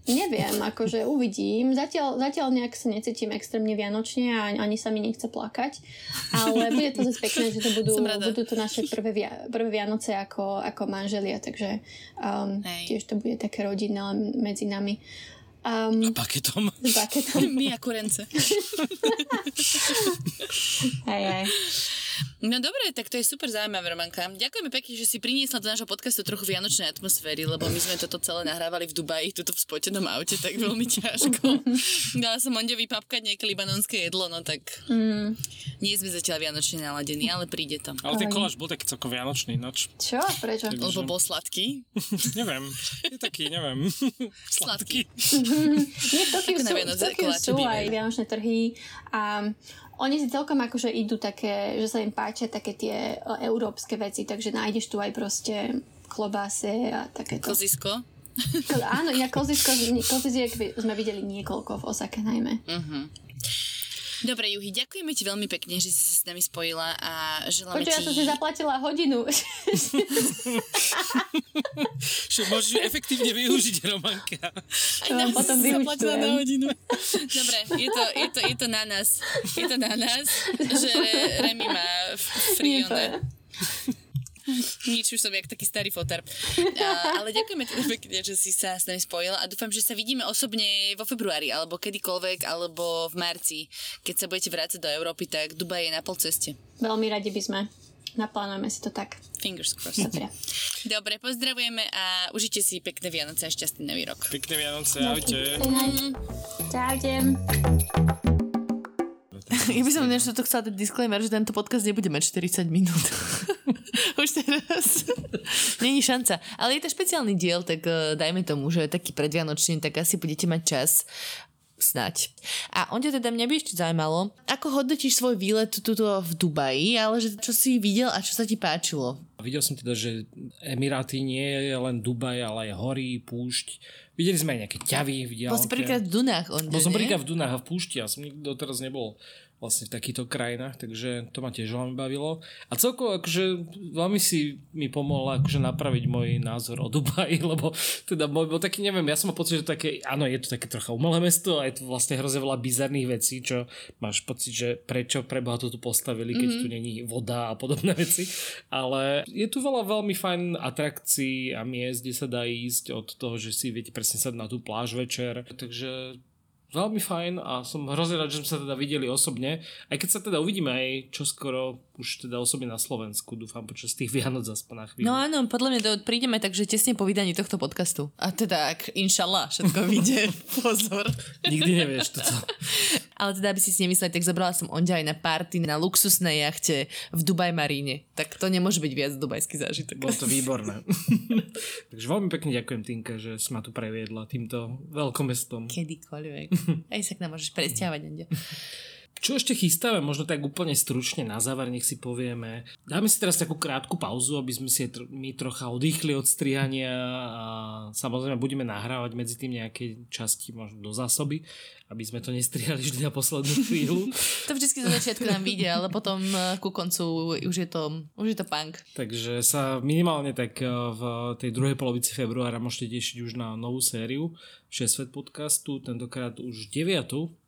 neviem, akože uvidím. Zatiaľ, zatiaľ nejak sa necítim extrémne vianočne a ani sa mi nechce plakať. Ale bude to zase pekné, že to budú, budú to naše prvé, via, prvé Vianoce ako, ako manželia, takže um, Hej. tiež to bude také rodinné medzi nami. Um, Paketom. s baketom. My a kurence. *laughs* Hej, hej. No dobre, tak to je super zaujímavé, Romanka. Ďakujeme pekne, že si priniesla do nášho podcastu trochu vianočnej atmosféry, lebo my sme toto celé nahrávali v Dubaji, tuto v spotenom aute, tak veľmi ťažko. *laughs* Dala som Monďovi papkať nejaké libanonské jedlo, no tak Mm, nie sme zatiaľ vianočne naladení, ale príde to. Ale ten koláč bol taký celkom vianočný, ináč. čo? Prečo? Lebo bol sladký. *laughs* neviem, je taký, neviem. *laughs* Sladký. Nie, v Tokiu sú, v Tokiu sú aj vianočné trhy a oni si celkom akože idú také, že sa im páčia také tie e, európske veci, takže nájdeš tu aj proste klobáse a takéto. Kozisko. Ko- Áno, inak kozisko, koziziek sme videli niekoľko v Osake najmä. Dobre, Juhy, ďakujeme ti veľmi pekne, že si sa s nami spojila a želáme Počuj, ja ti... som si zaplatila hodinu. Že môžeš ju efektívne využiť, Romanka. Aj vám nás potom si zaplatila na hodinu. Dobre, je to, je, to, je to na nás. Je to na nás, že Re- Remy má f- *laughs* Nič, už som jak taký starý fotar. A, ale ďakujeme teda pekne, že si sa s nami spojila a dúfam, že sa vidíme osobne vo februári, alebo kedykoľvek, alebo v marci. Keď sa budete vrácať do Európy, tak Dubaj je na pol ceste. Veľmi radi by sme. Naplánujeme si to tak. Fingers crossed. Dobre. Dobre, pozdravujeme a užite si pekné Vianoce a šťastný nový rok. Pekné Vianoce, ahojte. Čaute. *laughs* Ja by som než to chcela dať disclaimer, že tento podcast nebude mať 40 minút. *laughs* Už teraz. *laughs* Není šanca. Ale je to špeciálny diel, tak uh, dajme tomu, že taký predvianočný, tak asi budete mať čas snať. A on ťa teda mňa by ešte zaujímalo, ako hodnotíš svoj výlet tuto v Dubaji, ale že čo si videl a čo sa ti páčilo? Videl som teda, že Emiráty nie je len Dubaj, ale aj hory, púšť. Videli sme aj nejaké ťavy v Bol si prvýkrát v Dunách, on Bol som prvýkrát v Dunách a v púšti, ja som nikdy doteraz nebol vlastne v takýchto krajinách, takže to ma tiež veľmi bavilo. A celkovo akože veľmi si mi pomohla akože napraviť môj názor o Dubaji, *laughs* lebo teda môj bol taký, neviem, ja som mal pocit, že také, áno, je to také trocha umelé mesto a je to vlastne hrozne veľa bizarných vecí, čo máš pocit, že prečo preboha to tu postavili, keď tu není voda a podobné *laughs* veci. Ale je tu veľa veľmi fajn atrakcií a miest, kde sa dá ísť od toho, že si viete presne sa na tú pláž večer. Takže veľmi fajn a som hrozne rád, že sme sa teda videli osobne. Aj keď sa teda uvidíme aj čoskoro už teda osobne na Slovensku, dúfam počas tých Vianoc aspoň na chvíľu. No áno, podľa mňa to prídeme takže tesne po vydaní tohto podcastu. A teda, ak inšallah všetko vyjde, *laughs* pozor. Nikdy nevieš toto. *laughs* Ale teda, aby si si nemysleli, tak zobrala som Onďa aj na party na luxusnej jachte v Dubaj Maríne. Tak to nemôže byť viac dubajský zážitok. Bolo to výborné. *laughs* Takže veľmi pekne ďakujem Tinka, že si ma tu previedla týmto veľkomestom. Kedykoľvek. Aj sa k nám môžeš presťahovať. Čo ešte chystáme? Možno tak úplne stručne na záver, nech si povieme. Dáme si teraz takú krátku pauzu, aby sme si tr- my trocha oddychli od strihania a samozrejme budeme nahrávať medzi tým nejaké časti možno do zásoby, aby sme to nestrihali vždy na poslednú chvíľu. To vždycky zo začiatku nám vyjde, ale potom eh, ku koncu už je to, už je to punk. Takže sa minimálne tak eh, v tej druhej polovici februára môžete tešiť už na novú sériu 6 Svet podcastu, tentokrát už 9.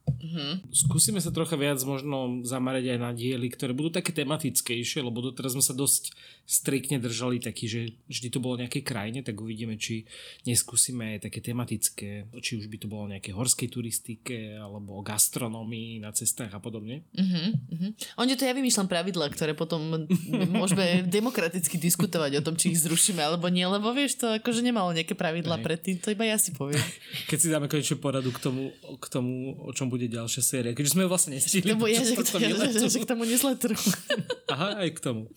Mm-hmm. Skúsime sa trocha viac možno zamerať aj na diely, ktoré budú také tematickejšie, lebo doteraz sme sa dosť striktne držali taký, že vždy to bolo nejaké krajine, tak uvidíme, či neskúsime aj také tematické, či už by to bolo nejaké horskej turistike, alebo o gastronómii na cestách a podobne. Mm-hmm. Onde to ja vymýšľam pravidla, ktoré potom môžeme *laughs* demokraticky diskutovať o tom, či ich zrušíme alebo nie, lebo vieš, to akože nemalo nejaké pravidla Hej. predtým, to iba ja si poviem. Keď si dáme konečne poradu k tomu, k tomu, o čom bude ďalšia séria. Keďže sme ju vlastne nestihli Lebo ja, že, tohto že, výletu. že, že k tomu nesletru. *laughs* Aha, aj k tomu.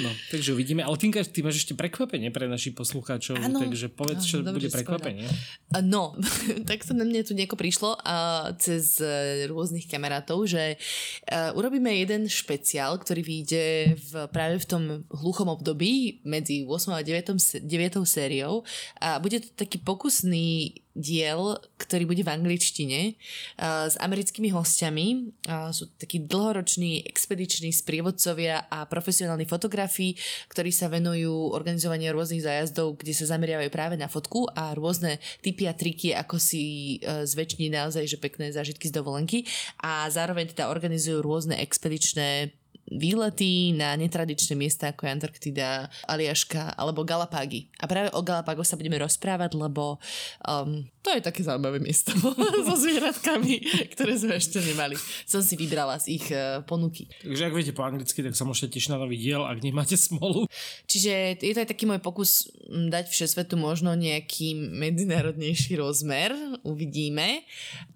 No, takže uvidíme. Ale Tinka, ty máš ešte prekvapenie pre našich poslucháčov, Áno. takže povedz, čo dobre, bude prekvapenie. No, *laughs* tak to na mne tu nieko prišlo a cez e, rôznych kamarátov, že uh, urobíme jeden špeciál, ktorý vyjde v, práve v tom hluchom období medzi 8 a 9, se- 9 sériou. A bude to taký pokusný diel, ktorý bude v angličtine uh, s americkými hostiami. Uh, sú takí dlhoroční expediční sprievodcovia a profesionálni fotografi, ktorí sa venujú organizovaniu rôznych zájazdov, kde sa zameriavajú práve na fotku a rôzne typy a triky, ako si uh, zväčšniť naozaj že pekné zážitky z dovolenky a zároveň teda organizujú rôzne expedičné výlety na netradičné miesta ako je Antarktida, Aliaška alebo Galapágy. A práve o Galapágoch sa budeme rozprávať, lebo um, to je také zaujímavé miesto *laughs* so zvieratkami, ktoré sme ešte nemali. Som si vybrala z ich uh, ponuky. Takže ak viete po anglicky, tak sa môžete tešiť na nový diel, ak nemáte smolu. Čiže je to aj taký môj pokus dať všesvetu možno nejaký medzinárodnejší rozmer, uvidíme,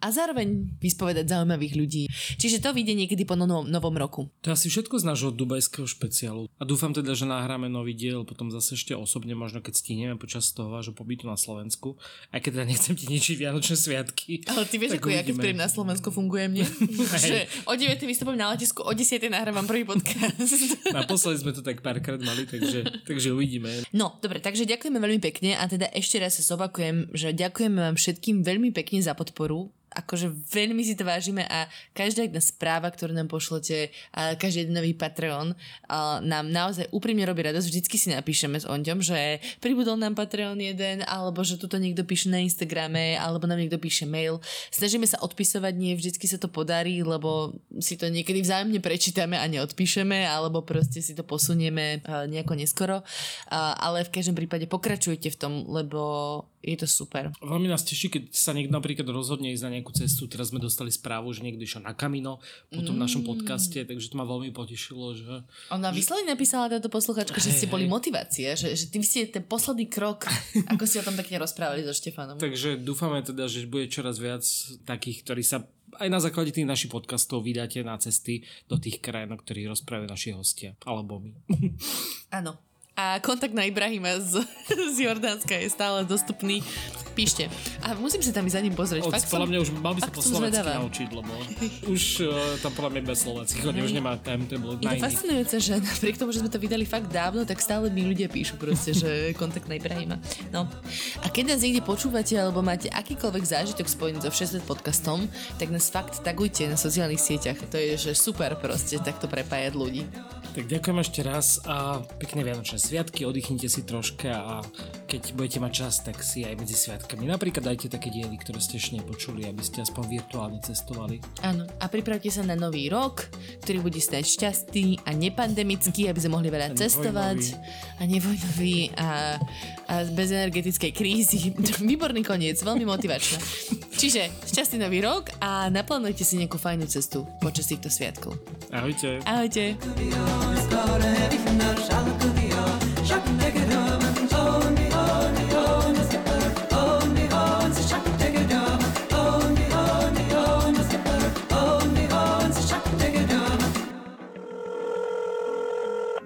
a zároveň vyspovedať zaujímavých ľudí. Čiže to vyjde niekedy po novom, novom roku. To je asi všetko z nášho dubajského špeciálu. A dúfam teda, že nahráme nový diel potom zase ešte osobne, možno keď stihneme počas toho vášho pobytu na Slovensku. Aj keď teda nechcem ti ničiť Vianočné sviatky. Ale ty vieš, Tak ako ja, keď príjem na Slovensku, fungujem, nie? *laughs* že o 9. vystupujem na letisku, o 10. nahrávam prvý podcast. *laughs* Naposledy sme to tak párkrát mali, takže, takže uvidíme. No, dobre, takže ďakujeme veľmi pekne a teda ešte raz sa zopakujem, že ďakujeme vám všetkým veľmi pekne za podporu. Akože veľmi si to vážime a každá jedna správa, ktorú nám pošlete a každý jeden nový Patreon a nám naozaj úprimne robí radosť. Vždycky si napíšeme s Onďom, že pribudol nám Patreon jeden, alebo že tuto niekto píše na Instagrame, alebo nám niekto píše mail. Snažíme sa odpisovať, nie vždycky sa to podarí, lebo si to niekedy vzájomne prečítame a neodpíšeme, alebo proste si to posunieme nejako neskoro. Ale v každom prípade pokračujte v tom, lebo je to super. Veľmi nás teší, keď sa niekto napríklad rozhodne ísť na nejakú cestu. Teraz sme dostali správu, že niekto išiel na Kamino po tom našom podcaste, takže to ma veľmi potešilo, že Ona vyslovene napísala táto posluchačka, že ste boli motivácia, že, že ty ste ten posledný krok, *laughs* ako ste o tom pekne rozprávali so Štefanom. Takže dúfame teda, že bude čoraz viac takých, ktorí sa aj na základe tých našich podcastov vydáte na cesty do tých krajín, o ktorých rozprávajú naši hostia. Alebo my. Áno. A kontakt na Ibrahima z, *laughs* z Jordánska je stále dostupný. Píšte. A musím sa tam ísť za ním pozrieť. Od, Fakt podľa mňa už mal by sa po slovensky zvedavá. naučiť, lebo už uh, tam podľa mňa bez slovenských, on už nemá Je na to iných. fascinujúce, že napriek tomu, že sme to vydali fakt dávno, tak stále mi ľudia píšu proste, že *laughs* kontakt na Ibrahima. No. A keď nás niekde počúvate, alebo máte akýkoľvek zážitok spojený so 6 podcastom, tak nás fakt tagujte na sociálnych sieťach. To je že super proste takto prepájať ľudí. Tak ďakujem ešte raz a pekné Vianočné sviatky, oddychnite si troška a keď budete mať čas, tak si aj medzi sviatkami. Napríklad dajte také diely, ktoré ste ešte nepočuli, aby ste aspoň virtuálne cestovali. Áno, a pripravte sa na nový rok, ktorý bude stať šťastný a nepandemický, aby sme mohli veľa A cestovať. A nevojnový a, a bez energetickej krízy. *laughs* Výborný koniec, veľmi motivačné. Čiže šťastný nový rok a naplánujte si nejakú fajnú cestu počas týchto sviatkov. Ahojte. Ahojte.